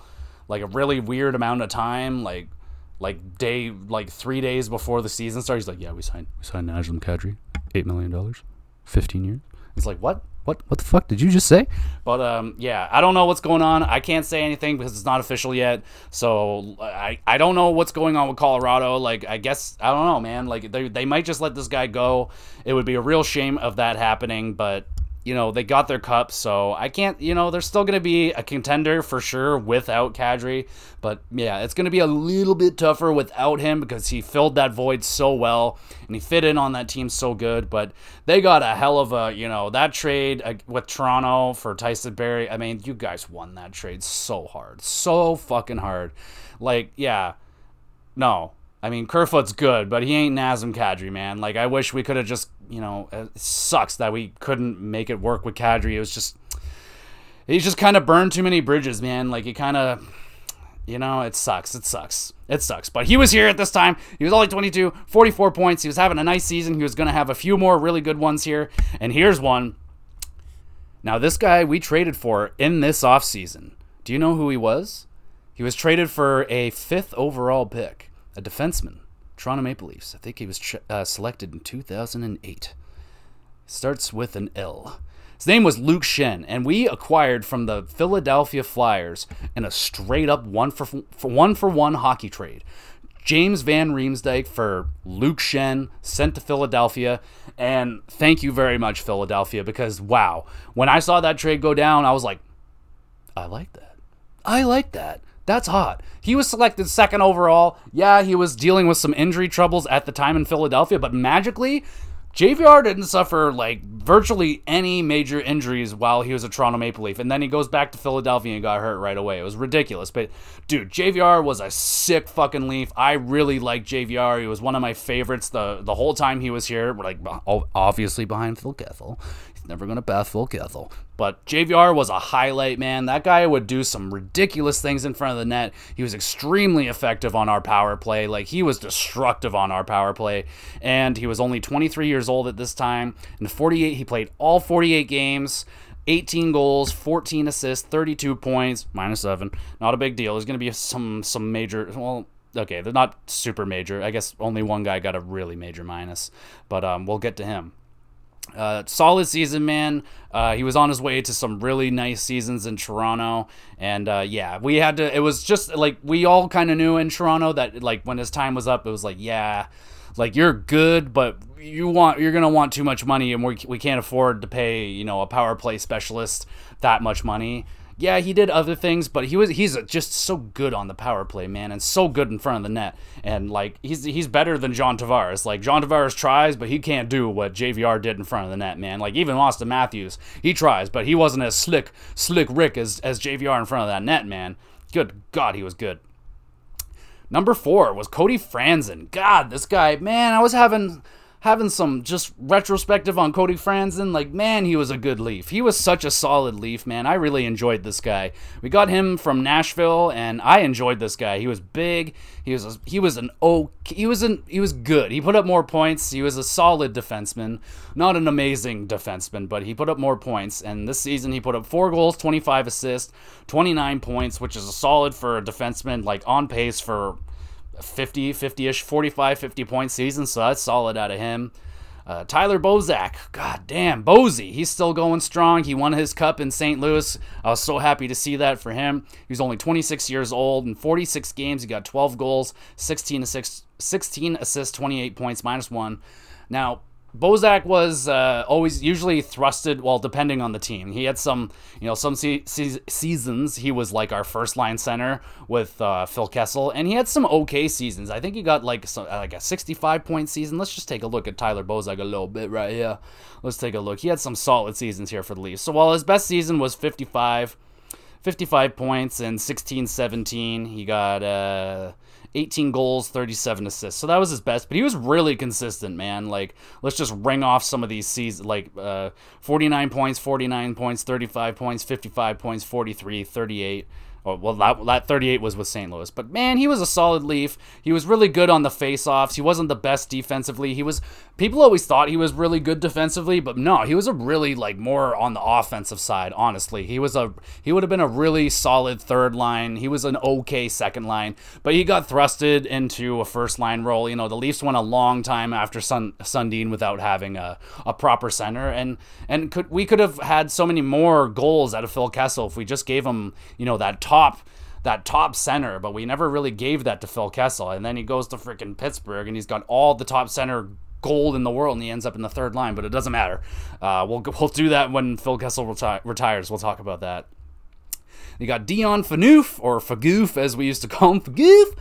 like a really weird amount of time, like like day like three days before the season starts. He's like, "Yeah, we signed we signed Nazem Kadri, eight million dollars, fifteen years." It's like, what? What what the fuck did you just say? But um, yeah, I don't know what's going on. I can't say anything because it's not official yet. So I, I don't know what's going on with Colorado. Like I guess I don't know, man. Like they, they might just let this guy go. It would be a real shame of that happening, but you know, they got their cup, so I can't, you know, they're still going to be a contender for sure without Kadri. But yeah, it's going to be a little bit tougher without him because he filled that void so well and he fit in on that team so good. But they got a hell of a, you know, that trade uh, with Toronto for Tyson Barrie. I mean, you guys won that trade so hard, so fucking hard. Like, yeah, no, I mean, Kerfoot's good, but he ain't Nazem Kadri, man. Like, I wish we could have just, you know, it sucks that we couldn't make it work with Kadri. It was just, he's just kind of burned too many bridges, man. Like, he kind of, you know, it sucks. It sucks. It sucks. But he was here at this time. He was only 22, 44 points. He was having a nice season. He was going to have a few more really good ones here. And here's one. Now, this guy we traded for in this offseason. Do you know who he was? He was traded for a fifth overall pick a defenseman, Toronto Maple Leafs. I think he was ch- uh, selected in 2008. Starts with an L. His name was Luke Schenn, and we acquired from the Philadelphia Flyers in a straight up one for, for one for one hockey trade. James Van Riemsdyk for Luke Schenn sent to Philadelphia. And thank you very much, Philadelphia, because wow, when I saw that trade go down, I was like, I like that. I like that. That's hot. He was selected second overall. Yeah, he was dealing with some injury troubles at the time in Philadelphia, but magically, JVR didn't suffer like virtually any major injuries while he was a Toronto Maple Leaf. And then he goes back to Philadelphia and got hurt right away. It was ridiculous. But dude, JVR was a sick fucking Leaf. I really like JVR. He was one of my favorites the the whole time he was here. Like obviously behind Phil Kessel He's never going to pass Phil Kessel. But JVR was a highlight, man. That guy would do some ridiculous things in front of the net. He was extremely effective on our power play. Like, he was destructive on our power play. And he was only 23 years old at this time. In 48, he played all 48 games. 18 goals, 14 assists, 32 points, minus seven. Not a big deal. There's going to be some some major. Well, okay, they're not super major. I guess only one guy got a really major minus, but um, we'll get to him. Uh, solid season, man. Uh, he was on his way to some really nice seasons in Toronto, and uh, yeah, we had to. It was just like we all kind of knew in Toronto that like when his time was up, it was like, yeah, like you're good, but you want you're gonna want too much money, and we we can't afford to pay you know a power play specialist that much money yeah, he did other things, but he was he's just so good on the power play, man, and so good in front of the net. And like he's he's better than John Tavares. Like John Tavares tries, but he can't do what JVR did in front of the net, man. Like even Auston Matthews, he tries, but he wasn't as slick slick Rick as as JVR in front of that net, man. Good God, he was good. Number four was Cody Franson. God, this guy, man, I was having having some just retrospective on Cody Franson, like, man, he was a good Leaf. He was such a solid Leaf, man. I really enjoyed this guy. We got him from Nashville, and I enjoyed this guy. He was big. He was a, he was an oh he was an he was good. He put up more points. He was a solid defenseman, not an amazing defenseman, but he put up more points. And this season, he put up four goals, 25 assists, 29 points, which is a solid for a defenseman, like on pace for 50, 50 ish, 45, 50 point season. So that's solid out of him. Uh, Tyler Bozak, god damn, Bozy, he's still going strong. He won his cup in St. Louis. I was so happy to see that for him. He's only 26 years old. In 46 games, he got 12 goals, 16 assists, 16 assists, 28 points, minus one. Now, Bozak was uh, always usually thrusted, well, depending on the team. He had some, you know, some se- se- seasons he was like our first line center with uh, Phil Kessel, and he had some okay seasons. I think he got like some, like a 65 point season. Let's just take a look at Tyler Bozak a little bit right here. Let's take a look. He had some solid seasons here for the Leafs. So while his best season was 55, 55 points and 16 17, he got. Uh, 18 goals, 37 assists. So that was his best, but he was really consistent, man. Like, let's just ring off some of these seasons like uh, 49 points, 49 points, 35 points, 55 points, 43, 38. Oh, well, that, that 38 was with St. Louis. But man, he was a solid Leaf. He was really good on the faceoffs. He wasn't the best defensively. He was. People always thought he was really good defensively, but no, he was a really like more on the offensive side. Honestly, he was a he would have been a really solid third line. He was an okay second line, but he got thrusted into a first line role. You know, the Leafs went a long time after Sun, Sundin without having a, a proper center, and and could we could have had so many more goals out of Phil Kessel if we just gave him you know that top that top center, but we never really gave that to Phil Kessel. And then he goes to freaking Pittsburgh and he's got all the top center gold in the world and he ends up in the third line, but it doesn't matter. Uh, we'll, we'll do that when Phil Kessel reti- retires. We'll talk about that. You got Dion Phaneuf, or Fagoof as we used to call him, Fagoof.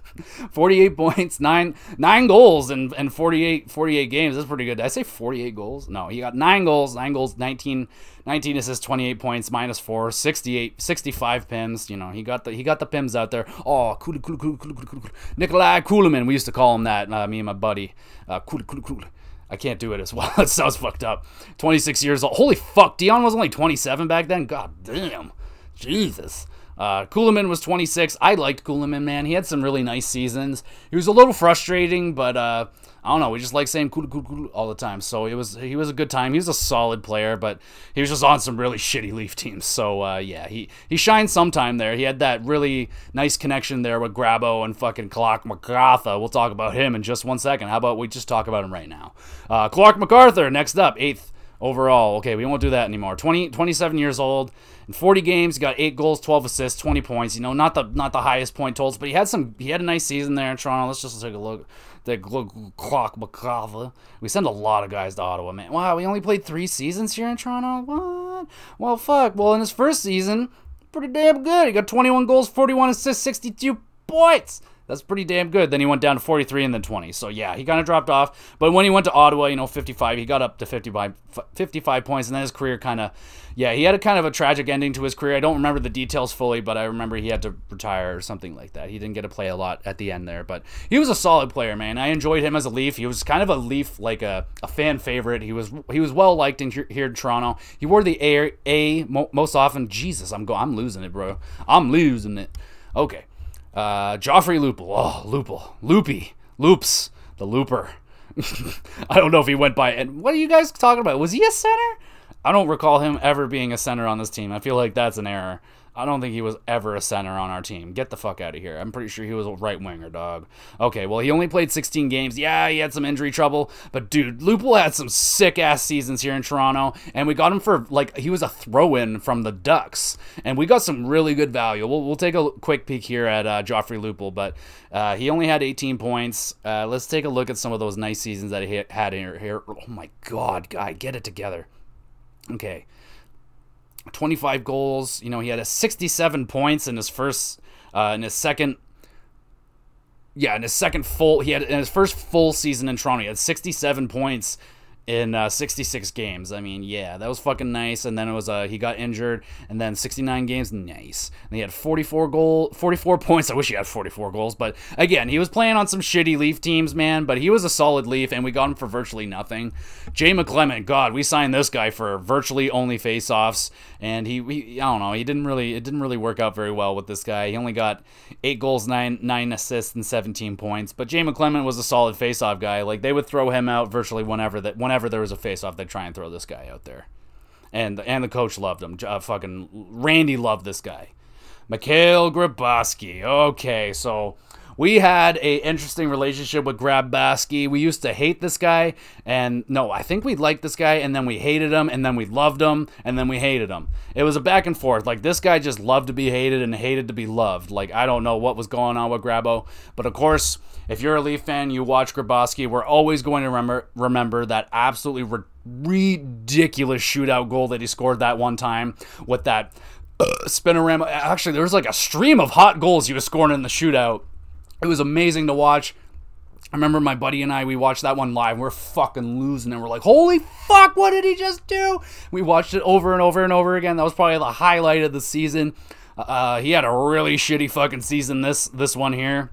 48 points, nine nine goals in, in 48, 48 games. That's pretty good. Did I say 48 goals? No, he got nine goals, nine goals, 19, 19 assists, 28 points, minus four, 68, 65 pims. You know, he got the he got the pims out there. Oh, cool, cool, cool, cool, cool, cool. Nikolai Kulemin. We used to call him that. Uh, me and my buddy. Uh, cool, cool, cool. I can't do it as well. it sounds fucked up. 26 years old. Holy fuck, Dion was only 27 back then. God damn. Jesus. Uh, Kulemin was 26. I liked Kulemin, man. He had some really nice seasons. He was a little frustrating, but uh, I don't know. We just like saying cool, cool, cool all the time. So it was he was a good time. He was a solid player, but he was just on some really shitty Leaf teams. So uh, yeah, he he shined sometime there. He had that really nice connection there with Grabo and fucking Clarke MacArthur. We'll talk about him in just one second. How about we just talk about him right now? Uh, Clarke MacArthur next up, eighth overall. Okay, we won't do that anymore. 20, 27 years old. In 40 games, got eight goals, 12 assists, 20 points. You know, not the not the highest point totals, but he had some. He had a nice season there in Toronto. Let's just take a look. The clock McCava. We send a lot of guys to Ottawa, man. Wow, we only played three seasons here in Toronto. What? Well, fuck. Well, in his first season, pretty damn good. He got 21 goals, 41 assists, 62 points. That's pretty damn good. Then he went down to 43 and then 20. So yeah, he kind of dropped off. But when he went to Ottawa, you know, 55, he got up to 55, 55 points, and then his career kind of, yeah, he had a kind of a tragic ending to his career. I don't remember the details fully, but I remember he had to retire or something like that. He didn't get to play a lot at the end there, but he was a solid player, man. I enjoyed him as a Leaf. He was kind of a Leaf, like a, a fan favorite. He was he was well liked in here in Toronto. He wore the A, a most often. Jesus, I'm go, I'm losing it, bro. I'm losing it. Okay. Uh, Joffrey Lupul. Oh, Lupul. Loopy. Loops. The Looper. I don't know if he went by. And what are you guys talking about? Was he a center? I don't recall him ever being a center on this team. I feel like that's an error. I don't think he was ever a center on our team. Get the fuck out of here. I'm pretty sure he was a right winger, dog. Okay, well, he only played 16 games. Yeah, he had some injury trouble. But, dude, Lupul had some sick ass seasons here in Toronto. And we got him for, like, he was a throw in from the Ducks. And we got some really good value. We'll, we'll take a quick peek here at uh, Joffrey Lupul. But uh, he only had 18 points. Uh, let's take a look at some of those nice seasons that he had here. here. Oh, my God, guy, get it together. Okay. 25 goals. You know, he had a 67 points in his first, uh, in his second, yeah, in his second full, he had in his first full season in Toronto, he had 67 points in uh, 66 games. I mean, yeah, that was fucking nice. And then it was uh, he got injured, and then 69 games, nice. And he had 44 goal, 44 points. I wish he had 44 goals, but again, he was playing on some shitty Leaf teams, man. But he was a solid Leaf, and we got him for virtually nothing. Jay McClement, God, we signed this guy for virtually only faceoffs, and he, he, I don't know, he didn't really, it didn't really work out very well with this guy. He only got eight goals, nine nine assists, and 17 points. But Jay McClement was a solid faceoff guy. Like they would throw him out virtually whenever that, whenever there was a faceoff, they'd try and throw this guy out there. And and the coach loved him. Uh, fucking Randy loved this guy. Mikhail Grabovski. Okay, so we had a interesting relationship with Grabovski. We used to hate this guy, and no, I think we liked this guy, and then we hated him, and then we loved him, and then we hated him. It was a back and forth. Like this guy just loved to be hated and hated to be loved. Like I don't know what was going on with Grabo, but of course, if you're a Leaf fan, you watch Grabovski. We're always going to remember remember that absolutely ri- ridiculous shootout goal that he scored that one time with that uh, spinorama. Actually, there was like a stream of hot goals he was scoring in the shootout. It was amazing to watch. I remember my buddy and I, we watched that one live. We're fucking losing, and we're like, holy fuck, what did he just do? We watched it over and over and over again. That was probably the highlight of the season. Uh, he had a really shitty fucking season this this one here.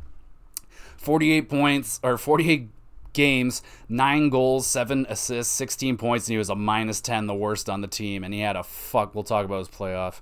48 points or 48 games, nine goals, seven assists, 16 points, and he was a minus 10, the worst on the team. And he had a fuck. We'll talk about his playoff.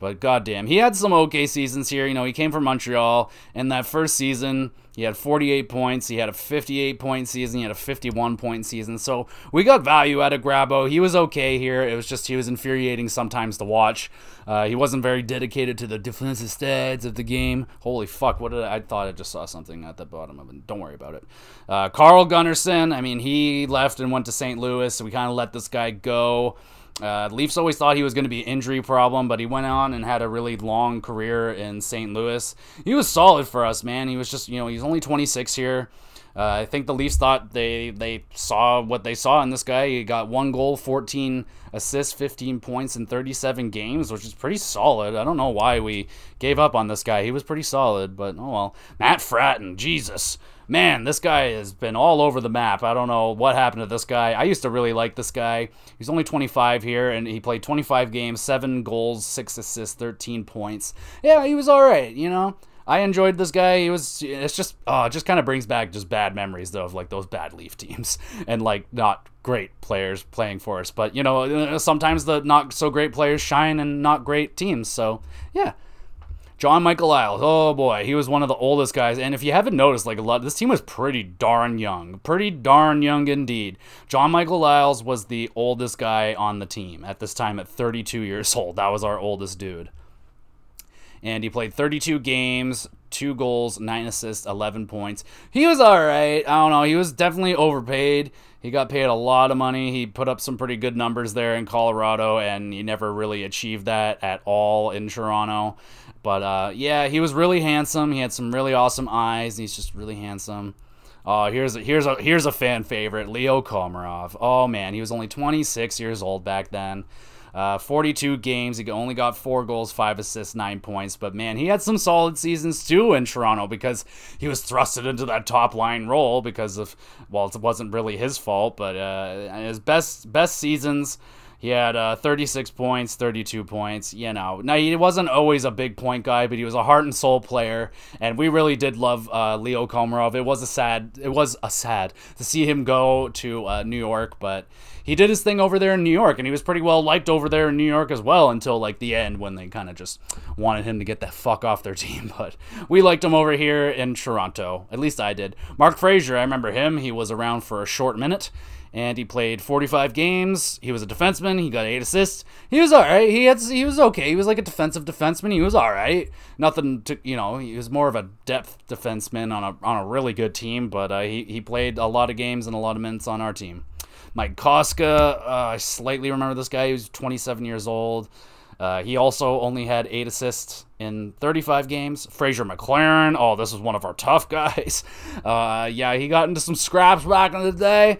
But goddamn, he had some okay seasons here. You know, he came from Montreal, and that first season he had 48 points. He had a 58 point season. He had a 51 point season. So we got value out of Grabo. He was okay here. It was just he was infuriating sometimes to watch. Uh, he wasn't very dedicated to the defensive stats of the game. Holy fuck! What did I, I thought I just saw something at the bottom of it. Don't worry about it. Uh, Carl Gunnarsson. I mean, he left and went to St. Louis. So we kind of let this guy go. Uh, Leafs always thought he was going to be an injury problem, but he went on and had a really long career in St. Louis. He was solid for us, man. He was just, you know, he's only 26 here. Uh, I think the Leafs thought they they saw what they saw in this guy. He got one goal, 14 assists, 15 points in 37 games, which is pretty solid. I don't know why we gave up on this guy. He was pretty solid, but oh well. Matt Frattin, Jesus man, this guy has been all over the map. I don't know what happened to this guy. I used to really like this guy. He's only 25 here, and he played 25 games, seven goals, six assists, 13 points. Yeah, he was all right. You know, I enjoyed this guy. He was. It's just, oh, it just kind of brings back just bad memories though of like those bad Leaf teams and like not great players playing for us. But you know, sometimes the not so great players shine in not great teams. So yeah. John Michael Liles, oh boy, he was one of the oldest guys. And if you haven't noticed, like a lot, this team was pretty darn young, pretty darn young indeed. John Michael Liles was the oldest guy on the team at this time at 32 years old. That was our oldest dude. And he played 32 games, two goals, nine assists, 11 points. He was all right. I don't know. He was definitely overpaid. He got paid a lot of money. He put up some pretty good numbers there in Colorado, and he never really achieved that at all in Toronto. But uh, yeah, he was really handsome. He had some really awesome eyes. He's just really handsome. Oh, here's a, here's a here's a fan favorite, Leo Komarov. Oh man, he was only 26 years old back then. Uh, 42 games. He only got four goals, five assists, nine points. But man, he had some solid seasons too in Toronto because he was thrusted into that top line role because of well, it wasn't really his fault, but uh, his best best seasons he had uh, 36 points, 32 points. You know, now he wasn't always a big point guy, but he was a heart and soul player, and we really did love uh, Leo Komarov. It was a sad, it was a sad to see him go to uh, New York, but he did his thing over there in New York, and he was pretty well liked over there in New York as well until like the end when they kind of just wanted him to get the fuck off their team. But we liked him over here in Toronto. At least I did. Mark Fraser, I remember him. He was around for a short minute and he played 45 games. He was a defenseman. He got eight assists. He was all right. He had he was okay. He was like a defensive defenseman. He was all right. Nothing to you know. He was more of a depth defenseman on a on a really good team. But uh, he he played a lot of games and a lot of minutes on our team. Mike Kostka, uh, I slightly remember this guy. He was 27 years old. Uh, he also only had eight assists in 35 games. Fraser McLaren, oh, this is one of our tough guys. Uh, yeah, he got into some scraps back in the day.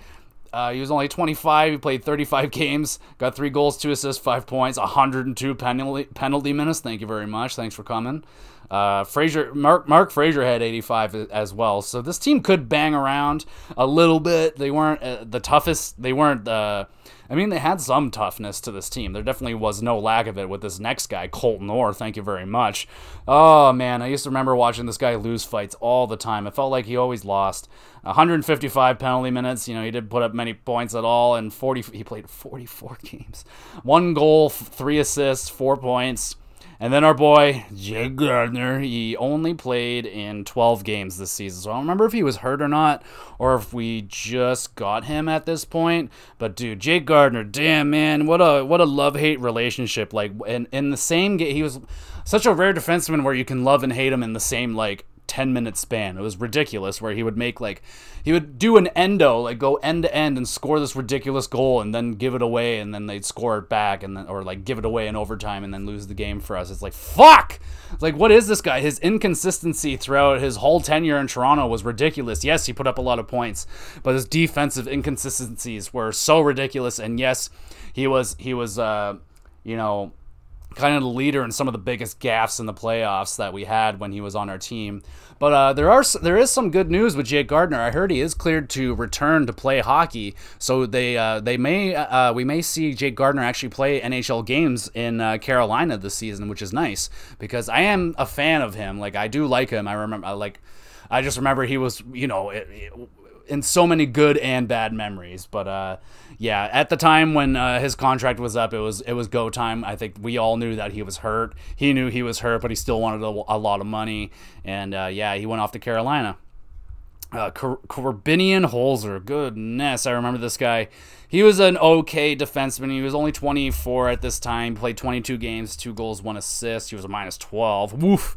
Uh, he was only 25. He played 35 games, got three goals, two assists, five points, 102 penalty penalty minutes. Thank you very much. Thanks for coming. Uh, Fraser, Mark, Mark Fraser had 85 as well. So this team could bang around a little bit. They weren't uh, the toughest. They weren't. Uh, I mean, they had some toughness to this team. There definitely was no lack of it with this next guy, Colton Orr. Thank you very much. Oh man, I used to remember watching this guy lose fights all the time. It felt like he always lost. 155 penalty minutes. You know, he didn't put up many points at all, and 40. He played 44 games, one goal, three assists, four points. And then our boy, Jake Gardiner, he only played in 12 games this season. So I don't remember if he was hurt or not, or if we just got him at this point. But dude, Jake Gardiner, damn man, what a what a love-hate relationship. Like in, in the same game, he was such a rare defenseman where you can love and hate him in the same like 10 minute span. It was ridiculous where he would make like he would do an endo, like go end to end and score this ridiculous goal and then give it away and then they'd score it back and then or like give it away in overtime and then lose the game for us. It's like fuck. Like what is this guy? His inconsistency throughout his whole tenure in Toronto was ridiculous. Yes, he put up a lot of points, but his defensive inconsistencies were so ridiculous and yes, he was he was uh you know kind of the leader in some of the biggest gaffes in the playoffs that we had when he was on our team. But uh, there are there is some good news with Jake Gardiner. I heard he is cleared to return to play hockey, so they uh, they may uh, we may see Jake Gardiner actually play NHL games in uh, Carolina this season, which is nice because I am a fan of him. Like I do like him. I remember I like I just remember he was you know it, it, in so many good and bad memories. But uh, yeah, at the time when uh, his contract was up, it was it was go time. I think we all knew that he was hurt. He knew he was hurt, but he still wanted a, a lot of money. And uh, yeah, he went off to Carolina. Uh, Korbinian Holzer, goodness, I remember this guy. He was an okay defenseman. He was only 24 at this time. Played 22 games, two goals, one assist. He was a minus 12. Woof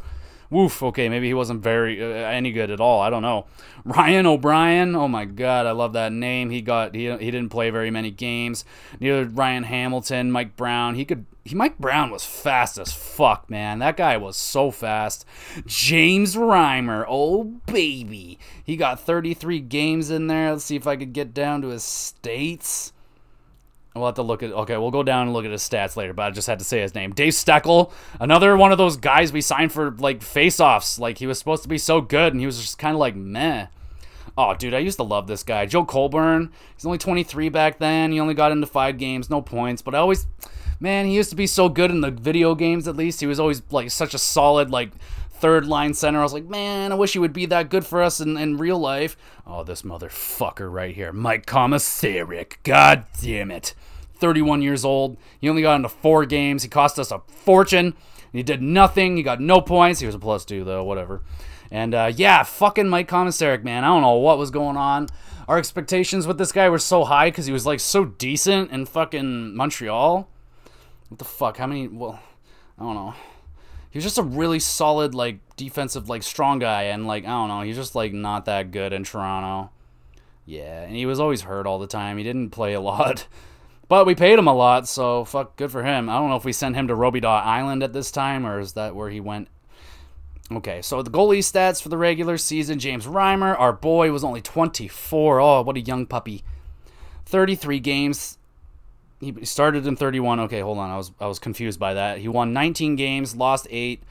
woof, okay, maybe he wasn't very uh, any good at all. I don't know. Ryan O'Byrne, oh my god, I love that name. He got he, he didn't play very many games. Neither Ryan Hamilton, Mike Brown. He could he Mike Brown was fast as fuck, man. That guy was so fast. James Reimer, oh baby. He got 33 games in there. Let's see if I could get down to his states. We'll have to look at. Okay, we'll go down and look at his stats later. But I just had to say his name. Dave Steckel, another one of those guys we signed for like face-offs. Like he was supposed to be so good, and he was just kind of like meh. Oh, dude, I used to love this guy. Joe Colborne. He's only 23 back then. He only got into five games, no points. But I always, man, he used to be so good in the video games. At least he was always like such a solid like third line center. I was like, man, I wish he would be that good for us in, in real life. Oh, this motherfucker right here, Mike Komisarek. God damn it. 31 years old. He only got into four games. He cost us a fortune. He did nothing. He got no points. He was a plus two, though, whatever. And uh, yeah, fucking Mike Komisarek, man. I don't know what was going on. Our expectations with this guy were so high because he was like so decent in fucking Montreal. What the fuck? How many? Well, I don't know he was just a really solid like defensive like strong guy and like I don't know, he's just like not that good in Toronto. Yeah, and he was always hurt all the time. He didn't play a lot. But we paid him a lot, so fuck good for him. I don't know if we sent him to Robidas Island at this time or is that where he went Okay, so the goalie stats for the regular season James Reimer, our boy, was only 24. Oh, what a young puppy. 33 games, he started in 31. Okay, hold on. I was I was confused by that. He won 19 games, lost 8.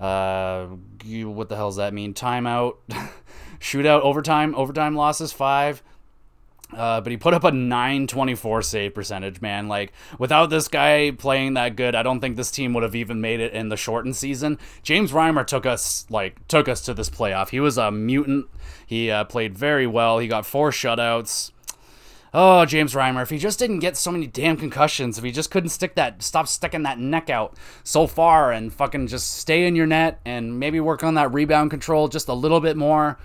Uh what the hell does that mean? Timeout, shootout, overtime, overtime losses 5. Uh, but he put up a 924 save percentage, man. Like, without this guy playing that good, I don't think this team would have even made it in the shortened season. James Reimer took us, like, took us to this playoff. He was a mutant. He uh, played very well. He got four shutouts. Oh, James Reimer, if he just didn't get so many damn concussions, if he just couldn't stick that, stop sticking that neck out so far and fucking just stay in your net and maybe work on that rebound control just a little bit more.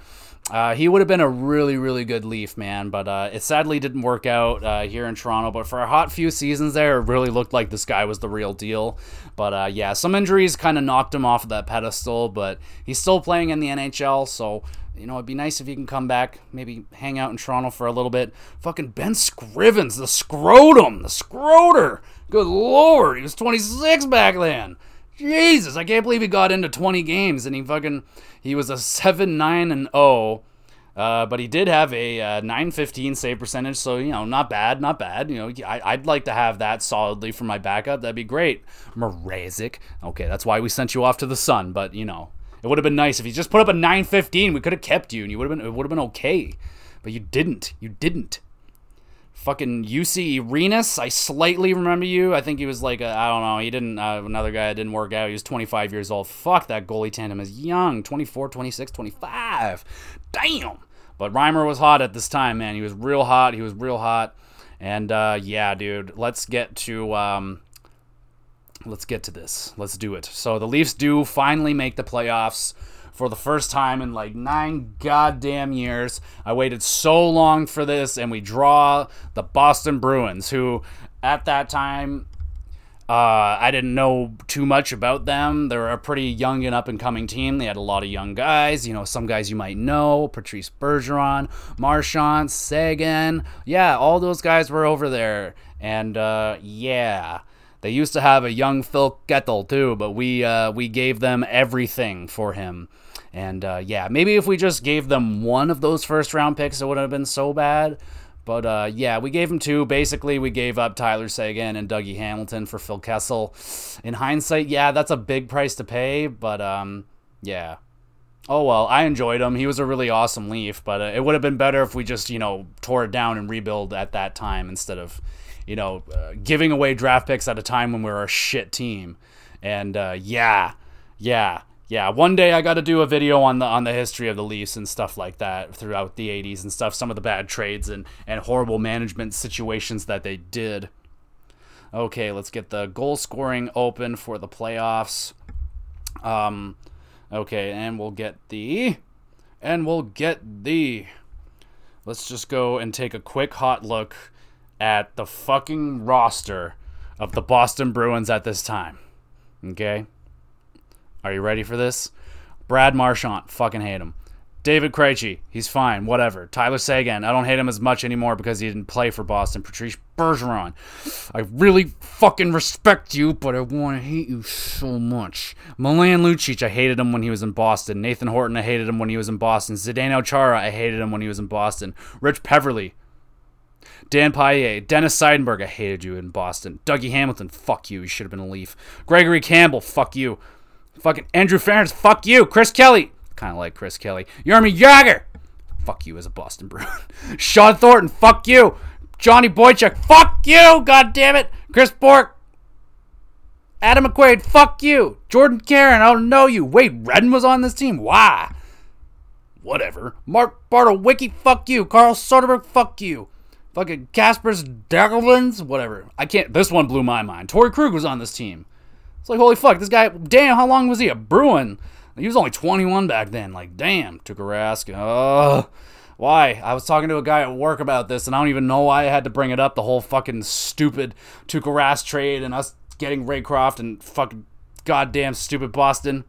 Uh, he would have been a really, really good Leaf, man, but uh, it sadly didn't work out uh, here in Toronto. But for a hot few seasons there, it really looked like this guy was the real deal. But uh, yeah, some injuries kind of knocked him off of that pedestal, but he's still playing in the NHL, so you know, it'd be nice if he can come back, maybe hang out in Toronto for a little bit. Fucking Ben Scrivens, the scrotum, the scroter. Good lord, he was 26 back then. Jesus, I can't believe he got into 20 games and he fucking he was a 7 9 and 0. Uh, but he did have a uh, 915 save percentage, so you know, not bad, not bad. You know, I, would like to have that solidly for my backup. That'd be great. Mrazek. Okay, that's why we sent you off to the sun. But you know, it would have been nice if you just put up a 915. We could have kept you, and you would have been. It would have been okay, but you didn't. You didn't. Fucking Jussi Rynnas, I slightly remember you. I think he was like I don't know. He didn't. Uh, another guy that didn't work out. He was 25 years old. Fuck that goalie tandem is young. 24, 26, 25. Damn. But Reimer was hot at this time, man. He was real hot. He was real hot. And uh, yeah, dude. Let's get to. Um, let's get to this. Let's do it. So the Leafs do finally make the playoffs for the first time in like nine goddamn years. I waited so long for this, and we draw the Boston Bruins, who at that time Uh, I didn't know too much about them. They're a pretty young and up and coming team. They had a lot of young guys. You know, some guys you might know Patrice Bergeron, Marchand, Seguin. Yeah, all those guys were over there. And uh, yeah, they used to have a young Phil Kessel too, but we uh, we gave them everything for him. And uh, yeah, maybe if we just gave them one of those first round picks, it wouldn't have been so bad. But uh, yeah, we gave him two. Basically, we gave up Tyler Seguin and Dougie Hamilton for Phil Kessel. In hindsight, yeah, that's a big price to pay. But um, yeah. Oh well, I enjoyed him. He was a really awesome Leaf, but uh, it would have been better if we just, you know, tore it down and rebuild at that time instead of, you know, uh, giving away draft picks at a time when we are a shit team. And uh, yeah, yeah, yeah, one day I got to do a video on the on the history of the Leafs and stuff like that throughout the 80s and stuff, some of the bad trades and and horrible management situations that they did. Okay, let's get the goal scoring open for the playoffs. Um okay, and we'll get the and we'll get the Let's just go and take a quick hot look at the fucking roster of the Boston Bruins at this time. Okay? Are you ready for this? Brad Marchand, fucking hate him. David Krejci, he's fine, whatever. Tyler Seguin, I don't hate him as much anymore because he didn't play for Boston. Patrice Bergeron, I really fucking respect you, but I want to hate you so much. Milan Lucic, I hated him when he was in Boston. Nathan Horton, I hated him when he was in Boston. Zdeno Chara, I hated him when he was in Boston. Rich Peverley, Dan Paille, Dennis Seidenberg, I hated you in Boston. Dougie Hamilton, fuck you, you should have been a Leaf. Gregory Campbell, fuck you. Fucking Andrew Ference, fuck you. Chris Kelly, kind of like Chris Kelly. Jaromir Jagr, fuck you as a Boston Bruin. Shawn Thornton, fuck you. Johnny Boychuk, fuck you. God damn it. Chris Bourque, Adam McQuaid, fuck you. Jordan Caron, I don't know you. Wade Redden was on this team. Why? Whatever. Mark Bartkowski, fuck you. Carl Soderberg, fuck you. Fucking Kaspars Daugavins, whatever. I can't. This one blew my mind. Torey Krug was on this team. It's like, holy fuck, this guy, damn, how long was he a Bruin? He was only 21 back then. Like, damn, Tuukka Rask. Oh, why? I was talking to a guy at work about this, and I don't even know why I had to bring it up. The whole fucking stupid Tuukka Rask trade and us getting Raycroft and fucking goddamn stupid Boston.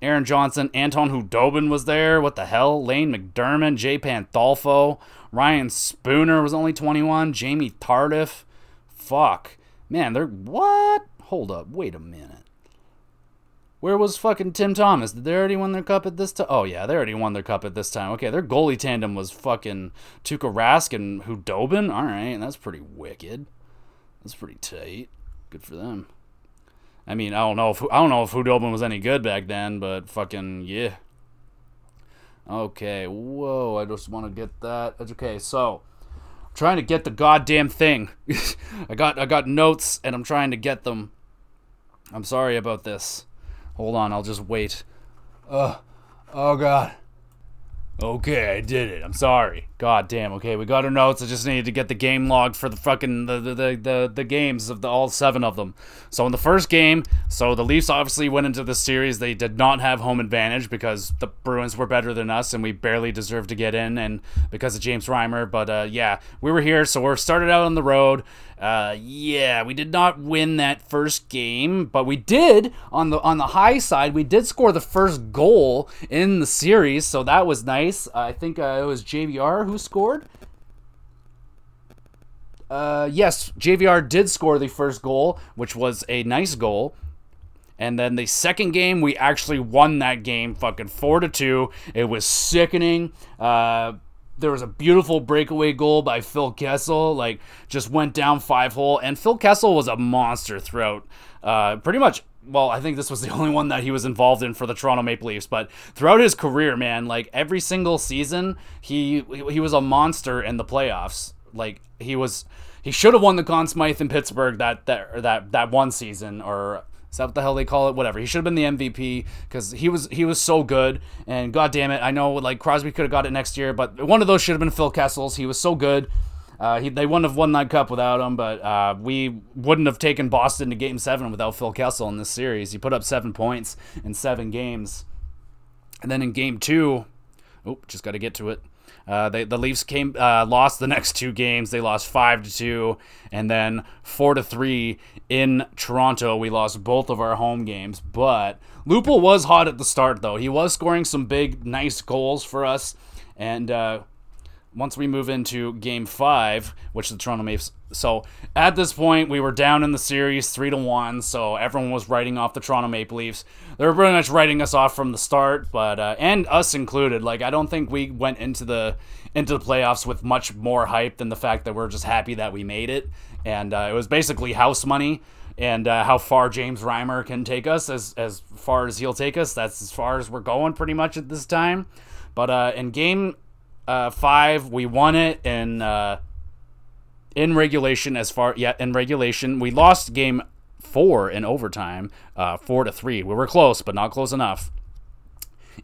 Aaron Johnson, Anton Khudobin was there. What the hell? Lane MacDermid, Jay Pandolfo, Ryan Spooner was only 21. Jamie Tardif. Fuck. Man, they're what? hold up, wait a minute. Where was fucking Tim Thomas? Did they already win their cup at this time? Oh yeah, they already won their cup at this time. Okay, their goalie tandem was fucking Tuukka Rask and Khudobin. All right, that's pretty wicked. That's pretty tight. Good for them. I mean, I don't know if I don't know if Khudobin was any good back then, but fucking yeah. Okay, whoa, I just want to get that. Okay, so I'm trying to get the goddamn thing. I got I got notes and I'm trying to get them I'm sorry about this. Hold on, I'll just wait. Ugh. Oh god. Okay, I did it. I'm sorry. God damn. Okay, we got our notes. I just needed to get the game logged for the fucking the the, the, the, games of the all seven of them. So in the first game, so the Leafs obviously went into the series. They did not have home advantage because the Bruins were better than us and we barely deserved to get in, and because of James Reimer. But uh, yeah, we were here, so we're started out on the road. Uh, yeah, we did not win that first game, but we did on the on the high side. We did score the first goal in the series, so that was nice. Uh, I think uh, it was JVR who scored. Uh, yes, JVR did score the first goal, which was a nice goal. And then the second game, we actually won that game, fucking four to two. It was sickening. Uh, there was a beautiful breakaway goal by Phil Kessel, like just went down five hole, and Phil Kessel was a monster throughout. Uh, pretty much, well, I think this was the only one that he was involved in for the Toronto Maple Leafs, but throughout his career, man, like every single season, he he was a monster in the playoffs. Like he was, he should have won the Conn Smythe in Pittsburgh that that that that one season, or is that what the hell they call it? Whatever. He should have been the MVP because he was he was so good. And god damn it, I know like Crosby could have got it next year, but one of those should have been Phil Kessel's. He was so good. Uh, he, they wouldn't have won that cup without him, but uh, we wouldn't have taken Boston to Game Seven without Phil Kessel in this series. He put up seven points in seven games, and then in Game Two, oh, just got to get to it. Uh, they, the Leafs came uh, lost the next two games. They lost five to two, and then four to three in Toronto. We lost both of our home games, but Lupul was hot at the start though. He was scoring some big, nice goals for us, and uh, once we move into game five, which the Toronto Maple. So at this point, we were down in the series three to one. So everyone was writing off the Toronto Maple Leafs. They were pretty much writing us off from the start, but uh, and us included. Like I don't think we went into the into the playoffs with much more hype than the fact that we're just happy that we made it. And uh, it was basically house money and uh, how far James Reimer can take us. As as far as he'll take us, that's as far as we're going pretty much at this time. But uh, in game uh, five, we won it in uh, in regulation. As far yeah, in regulation, we lost game four in overtime, uh, four to three. We were close, but not close enough.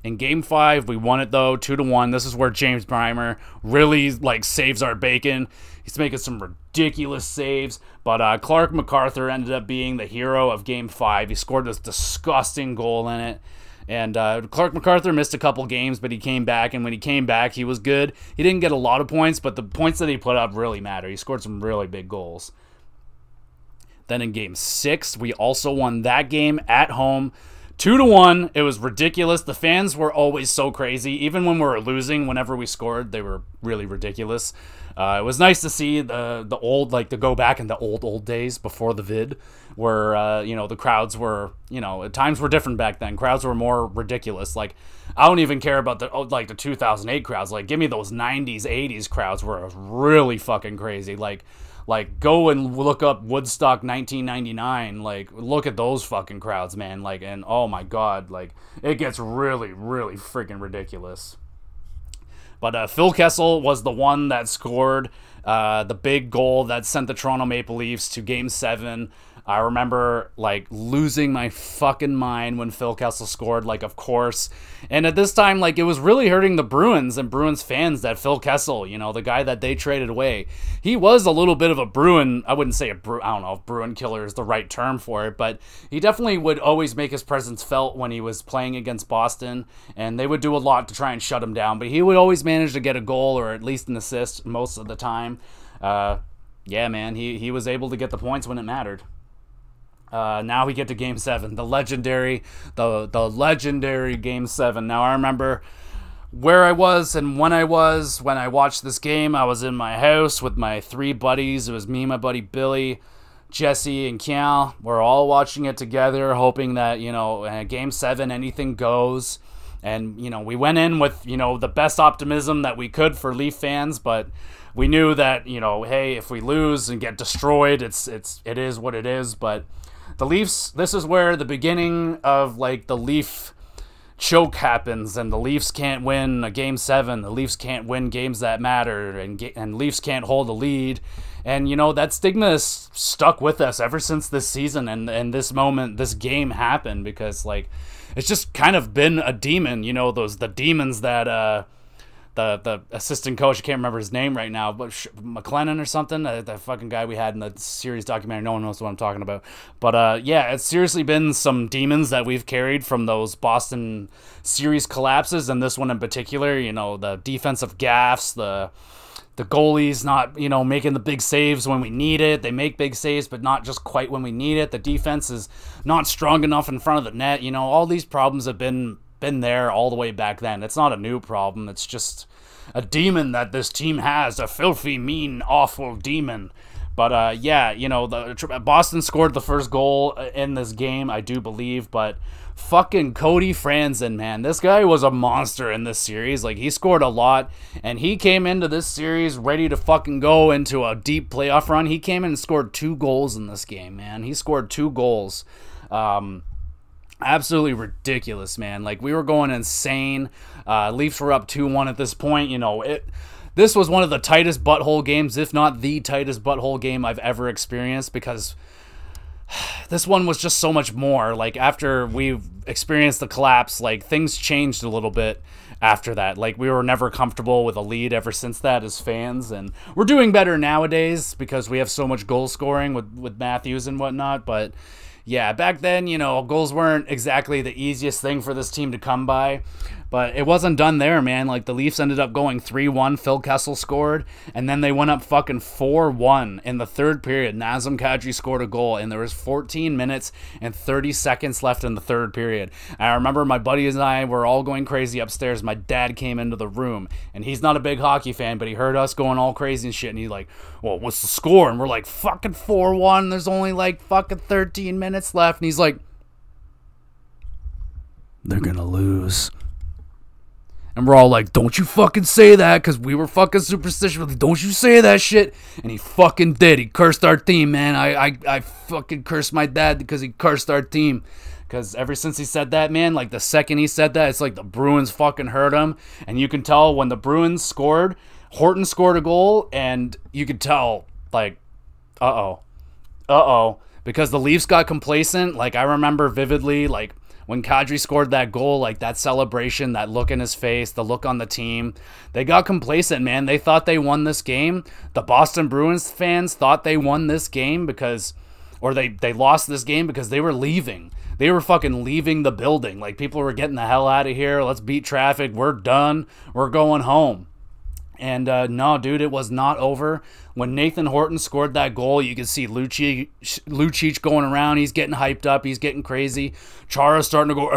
In game five, we won it though, two to one. This is where James Reimer really like saves our bacon. He's making some ridiculous saves, but uh, Clarke MacArthur ended up being the hero of game five. He scored this disgusting goal in it. And uh, Clarke MacArthur missed a couple games, but he came back. And when he came back, he was good. He didn't get a lot of points, but the points that he put up really matter. He scored some really big goals. Then in game six, we also won that game at home. Two to one. It was ridiculous. The fans were always so crazy. Even when we were losing, whenever we scored, they were really ridiculous. Uh, it was nice to see the the old like to go back in the old old days before the vid, where uh, you know the crowds were you know times were different back then. Crowds were more ridiculous. Like I don't even care about the oh, like the 2008 crowds. Like give me those 90s 80s crowds were really fucking crazy. Like like go and look up Woodstock 1999. Like look at those fucking crowds, man. Like and oh my god, like it gets really really freaking ridiculous. But uh, Phil Kessel was the one that scored uh, the big goal that sent the Toronto Maple Leafs to Game Seven. I remember like losing my fucking mind when Phil Kessel scored, like, of course. And at this time, like, it was really hurting the Bruins and Bruins fans that Phil Kessel, you know, the guy that they traded away, he was a little bit of a Bruin. I wouldn't say a Bruin, I don't know if Bruin killer is the right term for it, but he definitely would always make his presence felt when he was playing against Boston. And they would do a lot to try and shut him down, but he would always manage to get a goal or at least an assist most of the time. Uh, yeah, man, he, he was able to get the points when it mattered. Uh, now we get to Game Seven, the legendary, the the legendary Game Seven. Now I remember where I was and when I was when I watched this game. I was in my house with my three buddies. It was me, my buddy Billy, Jesse, and Cal. We're all watching it together, hoping that you know, Game Seven, anything goes. And you know, we went in with you know the best optimism that we could for Leaf fans, but we knew that you know, hey, if we lose and get destroyed, it's it's it is what it is. But the Leafs, this is where the beginning of like the Leaf choke happens and the Leafs can't win a game 7. The Leafs can't win games that matter and and Leafs can't hold a lead. And you know that stigma is stuck with us ever since this season and and this moment this game happened because like it's just kind of been a demon, you know, those the demons that uh the the assistant coach. I can't remember his name right now, but Sh- McLennan or something. Uh, that fucking guy we had in the series documentary. No one knows what I'm talking about. But uh, yeah, it's seriously been some demons that we've carried from those Boston series collapses, and this one in particular. You know, the defensive gaffes, the the goalies not you know making the big saves when we need it they make big saves but not just quite when we need it the defense is not strong enough in front of the net you know all these problems have been been there all the way back then. It's not a new problem. It's just a demon that this team has, a filthy, mean, awful demon. But uh, yeah, you know, the Boston scored the first goal uh, in this game, I do believe. But fucking Cody Franson, man, this guy was a monster in this series. Like he scored a lot, and he came into this series ready to fucking go into a deep playoff run. He came in and scored two goals in this game, man. He scored two goals. Um, absolutely ridiculous, man. Like we were going insane. Uh, Leafs were up two one at this point. You know it. This was one of the tightest butthole games, if not the tightest butthole game I've ever experienced, because this one was just so much more. Like after we experienced the collapse, like things changed a little bit after that. Like we were never comfortable with a lead ever since that as fans, and we're doing better nowadays because we have so much goal scoring with with Matthews and whatnot. But yeah, back then, you know, goals weren't exactly the easiest thing for this team to come by. But it wasn't done there, man. Like the Leafs ended up going 3-1. Phil Kessel scored, and then they went up fucking 4-1 in the third period. Nazem Kadri scored a goal, and there was 14 minutes and 30 seconds left in the third period. I remember my buddies and I were all going crazy upstairs. My dad came into the room, and he's not a big hockey fan, but he heard us going all crazy and shit, and he's like, "Well, what's the score?" And we're like, "Fucking 4-1. There's only like fucking 13 minutes left." And he's like, "They're gonna lose." And we're all like, don't you fucking say that, because we were fucking superstitious. Like, don't you say that shit. And he fucking did. He cursed our team, man. I, I, I fucking cursed my dad because he cursed our team. Because ever since he said that, man, like the second he said that, it's like the Bruins fucking hurt him. And you can tell when the Bruins scored, Horton scored a goal, and you could tell, like, uh oh. Uh oh. Because the Leafs got complacent. Like, I remember vividly, like, when Kadri scored that goal, like that celebration, that look in his face, the look on the team, they got complacent, man. They thought they won this game. The Boston Bruins fans thought they won this game because, or they, they lost this game because they were leaving. They were fucking leaving the building. Like people were getting the hell out of here. Let's beat traffic. We're done. We're going home. And uh, no, dude, it was not over. When Nathan Horton scored that goal, you could see Lucic, Lucic going around. He's getting hyped up. He's getting crazy. Chara's starting to go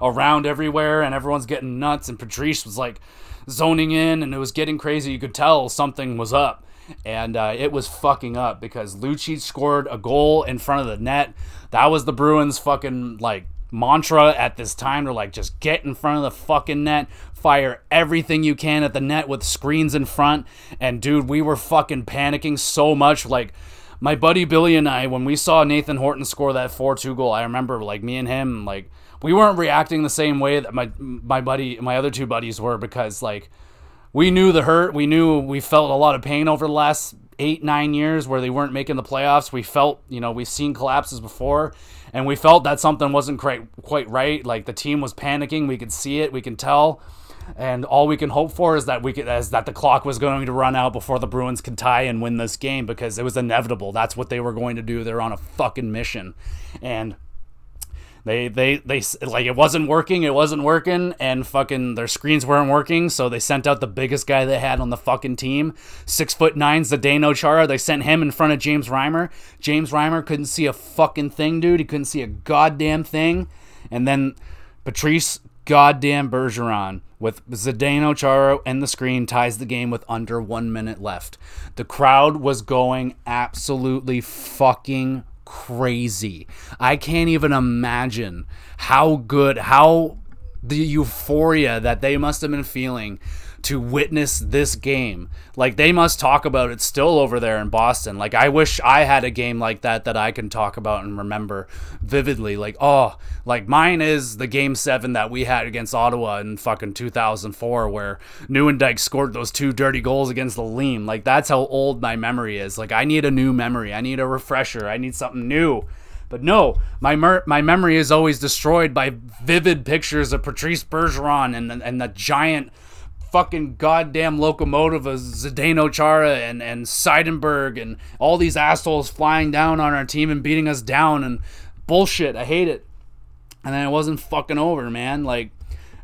around everywhere, and everyone's getting nuts. And Patrice was like zoning in, and it was getting crazy. You could tell something was up. And uh, it was fucking up because Lucic scored a goal in front of the net. That was the Bruins' fucking like mantra at this time to like just get in front of the fucking net, fire everything you can at the net with screens in front. And dude, we were fucking panicking so much. Like, my buddy Billy and I, when we saw Nathan Horton score that 4 2 goal, I remember, like, me and him, like, we weren't reacting the same way that my, my buddy, my other two buddies were because, like, we knew the hurt. We knew we felt a lot of pain over the last eight, nine years where they weren't making the playoffs. We felt, you know, we've seen collapses before and we felt that something wasn't quite, quite right. Like the team was panicking. We could see it. We can tell and all we can hope for is that we could, is that the clock was going to run out before the Bruins could tie and win this game because it was inevitable. That's what they were going to do. They're on a fucking mission, and they they they like it wasn't working. It wasn't working, and fucking their screens weren't working. So they sent out the biggest guy they had on the fucking team, six foot nine, Zdeno Chara. They sent him in front of James Reimer. James Reimer couldn't see a fucking thing, dude. He couldn't see a goddamn thing, and then. Patrice goddamn Bergeron with Zdeno Chara and the screen ties the game with under one minute left. The crowd was going absolutely fucking crazy. I can't even imagine how good, how the euphoria that they must have been feeling to witness this game. Like they must talk about it still over there in Boston. Like I wish I had a game like that that I can talk about and remember vividly. Like oh, like mine is the game 7 that we had against Ottawa in fucking 2004 where Nieuwendyk scored those two dirty goals against the Leam. Like that's how old my memory is. Like I need a new memory. I need a refresher. I need something new. But no, my mer- my memory is always destroyed by vivid pictures of Patrice Bergeron and and the giant fucking goddamn locomotive of Zdeno Chara and, and Seidenberg and all these assholes flying down on our team and beating us down and bullshit. I hate it. And then it wasn't fucking over, man. Like,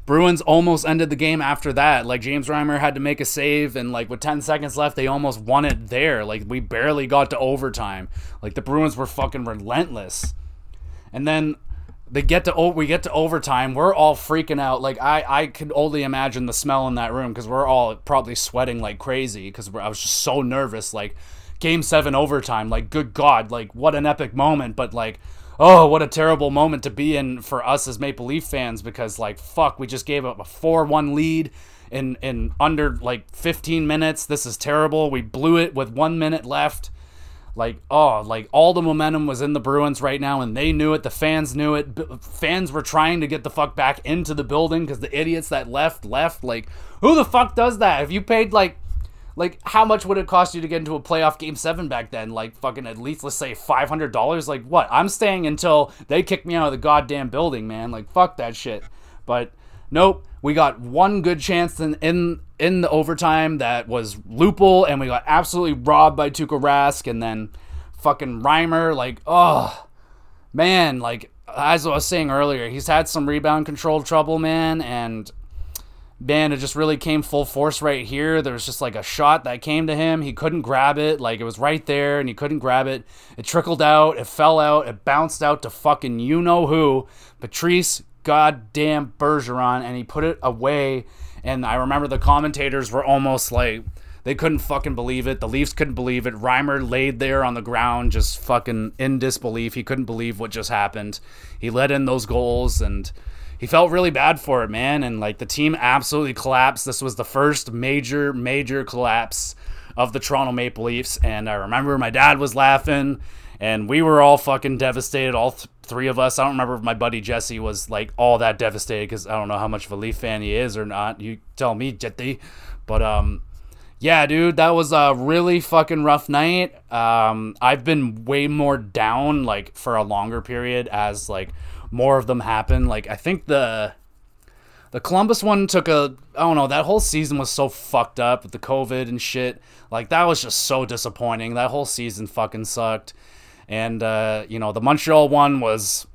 Bruins almost ended the game after that. Like, James Reimer had to make a save, and, like, with 10 seconds left, they almost won it there. Like, we barely got to overtime. Like, the Bruins were fucking relentless. And then they get to we get to overtime. We're all freaking out. Like i i could only imagine the smell in that room because we're all probably sweating like crazy because i was just so nervous. Like game seven overtime like good god like what an epic moment. But like oh what a terrible moment to be in for us as maple leaf fans because like fuck we just gave up a 4-1 lead in in under like 15 minutes. This is terrible. We blew it with one minute left like oh like all the momentum was in the bruins right now and they knew it the fans knew it. B- fans were trying to get the fuck back into the building because the idiots that left left like who the fuck does that? If you paid like like how much would it cost you to get into a playoff game seven back then? Like fucking at least let's say $500 like what? I'm staying until they kick me out of the goddamn building man. Like fuck that shit. But nope we got one good chance in in, in the overtime that was Lupul, and we got absolutely robbed by Tuukka Rask, and then fucking Reimer. Like, oh man, like as I was saying earlier, he's had some rebound control trouble, man, and man, it just really came full force right here. There was just like a shot that came to him. He couldn't grab it. Like it was right there and he couldn't grab it. It trickled out. It fell out. It bounced out to fucking you know who. Patrice goddamn Bergeron. And he put it away. And I remember the commentators were almost like. They couldn't fucking believe it. The Leafs couldn't believe it. Reimer laid there on the ground, just fucking in disbelief. He couldn't believe what just happened. He let in those goals, and he felt really bad for it, man. And like the team absolutely collapsed. This was the first major, major collapse of the Toronto Maple Leafs. And I remember my dad was laughing, and we were all fucking devastated, all th- three of us. I don't remember if my buddy Jesse was like all that devastated because I don't know how much of a Leaf fan he is or not. You tell me, Jetty. But um, yeah, dude, that was a really fucking rough night. Um, I've been way more down like for a longer period as like more of them happen. Like I think the the Columbus one took a I don't know, that whole season was so fucked up with the COVID and shit. Like that was just so disappointing. That whole season fucking sucked. And uh, you know, the Montreal one was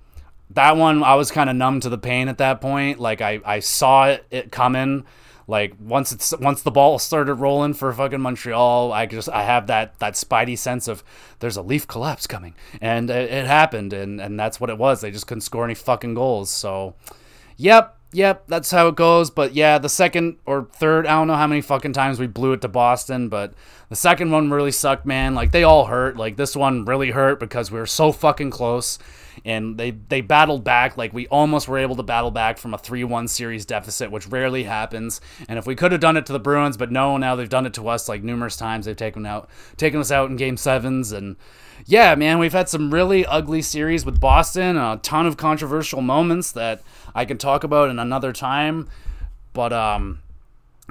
that one I was kind of numb to the pain at that point. Like I I saw it, it coming like once it's once the ball started rolling for fucking Montreal, I just I have that that spidey sense of there's a leaf collapse coming, and it, it happened, and and that's what it was. They just couldn't score any fucking goals. So, yep, yep, that's how it goes. But yeah, the second or third, I don't know how many fucking times we blew it to Boston, but the second one really sucked, man. Like they all hurt. Like this one really hurt because we were so fucking close and they they battled back like we almost were able to battle back from a 3-1 series deficit which rarely happens and if we could have done it to the Bruins but no now they've done it to us like numerous times they've taken out taken us out in game 7s and yeah man we've had some really ugly series with Boston a ton of controversial moments that I can talk about in another time but um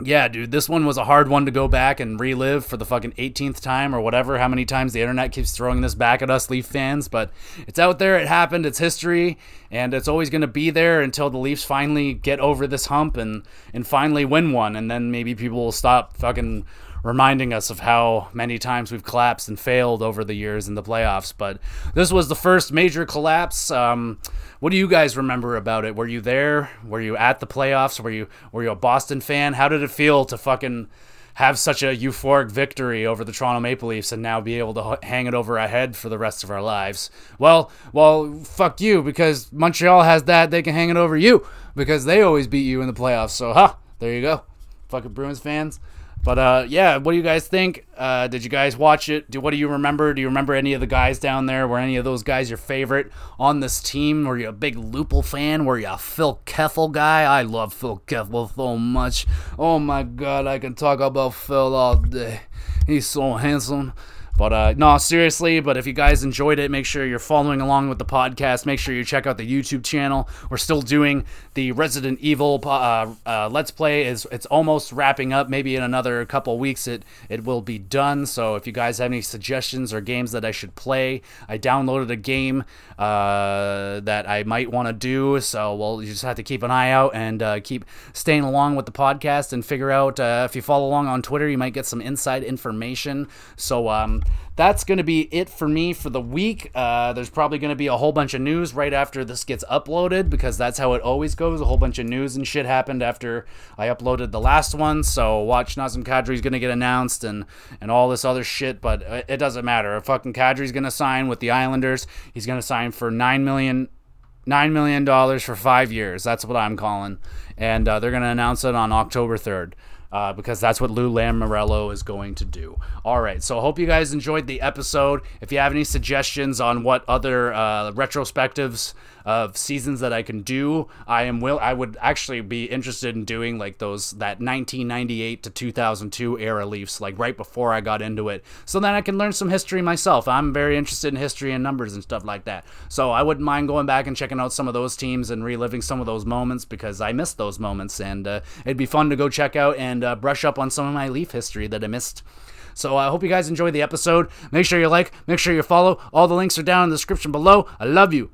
yeah, dude, this one was a hard one to go back and relive for the fucking 18th time or whatever, how many times the internet keeps throwing this back at us Leaf fans. But it's out there, it happened, it's history, and it's always going to be there until the Leafs finally get over this hump and, and finally win one. And then maybe people will stop fucking reminding us of how many times we've collapsed and failed over the years in the playoffs. But this was the first major collapse. Um, what do you guys remember about it? Were you there? Were you at the playoffs? Were you were you a Boston fan? How did it feel to fucking have such a euphoric victory over the Toronto Maple Leafs and now be able to hang it over our head for the rest of our lives. Well, well, fuck you because Montreal has that. They can hang it over you because they always beat you in the playoffs. So, huh, there you go. Fucking Bruins fans. But uh, yeah, what do you guys think? Uh, did you guys watch it? Do what do you remember? Do you remember any of the guys down there? Were any of those guys your favorite on this team? Were you a big Lupul fan? Were you a Phil Kessel guy? I love Phil Kessel so much. Oh my god, I can talk about Phil all day. He's so handsome. But uh, no, seriously. But if you guys enjoyed it, make sure you're following along with the podcast. Make sure you check out the YouTube channel. We're still doing the Resident Evil uh, uh, Let's Play. is It's almost wrapping up. Maybe in another couple weeks, it it will be done. So if you guys have any suggestions or games that I should play, I downloaded a game uh, that I might want to do. So well, you just have to keep an eye out and uh, keep staying along with the podcast and figure out uh, if you follow along on Twitter, you might get some inside information. So um, that's going to be it for me for the week. Uh, there's probably going to be a whole bunch of news right after this gets uploaded because that's how it always goes. A whole bunch of news and shit happened after I uploaded the last one. So watch Nazem Kadri is going to get announced and and all this other shit, but it doesn't matter. If fucking Kadri's going to sign with the Islanders, he's going to sign for nine million nine million dollars for five years. That's what I'm calling, and uh, they're going to announce it on October third uh, because that's what Lou Lamoriello is going to do. All right, so I hope you guys enjoyed the episode. If you have any suggestions on what other uh, retrospectives of seasons that I can do, I am will. I would actually be interested in doing like those that 1998 to 2002 era Leafs, like right before I got into it, so then I can learn some history myself. I'm very interested in history and numbers and stuff like that. So I wouldn't mind going back and checking out some of those teams and reliving some of those moments because I missed those moments, and uh, it'd be fun to go check out and uh, brush up on some of my Leaf history that I missed. So I hope you guys enjoyed the episode. Make sure you like, make sure you follow. All the links are down in the description below. I love you.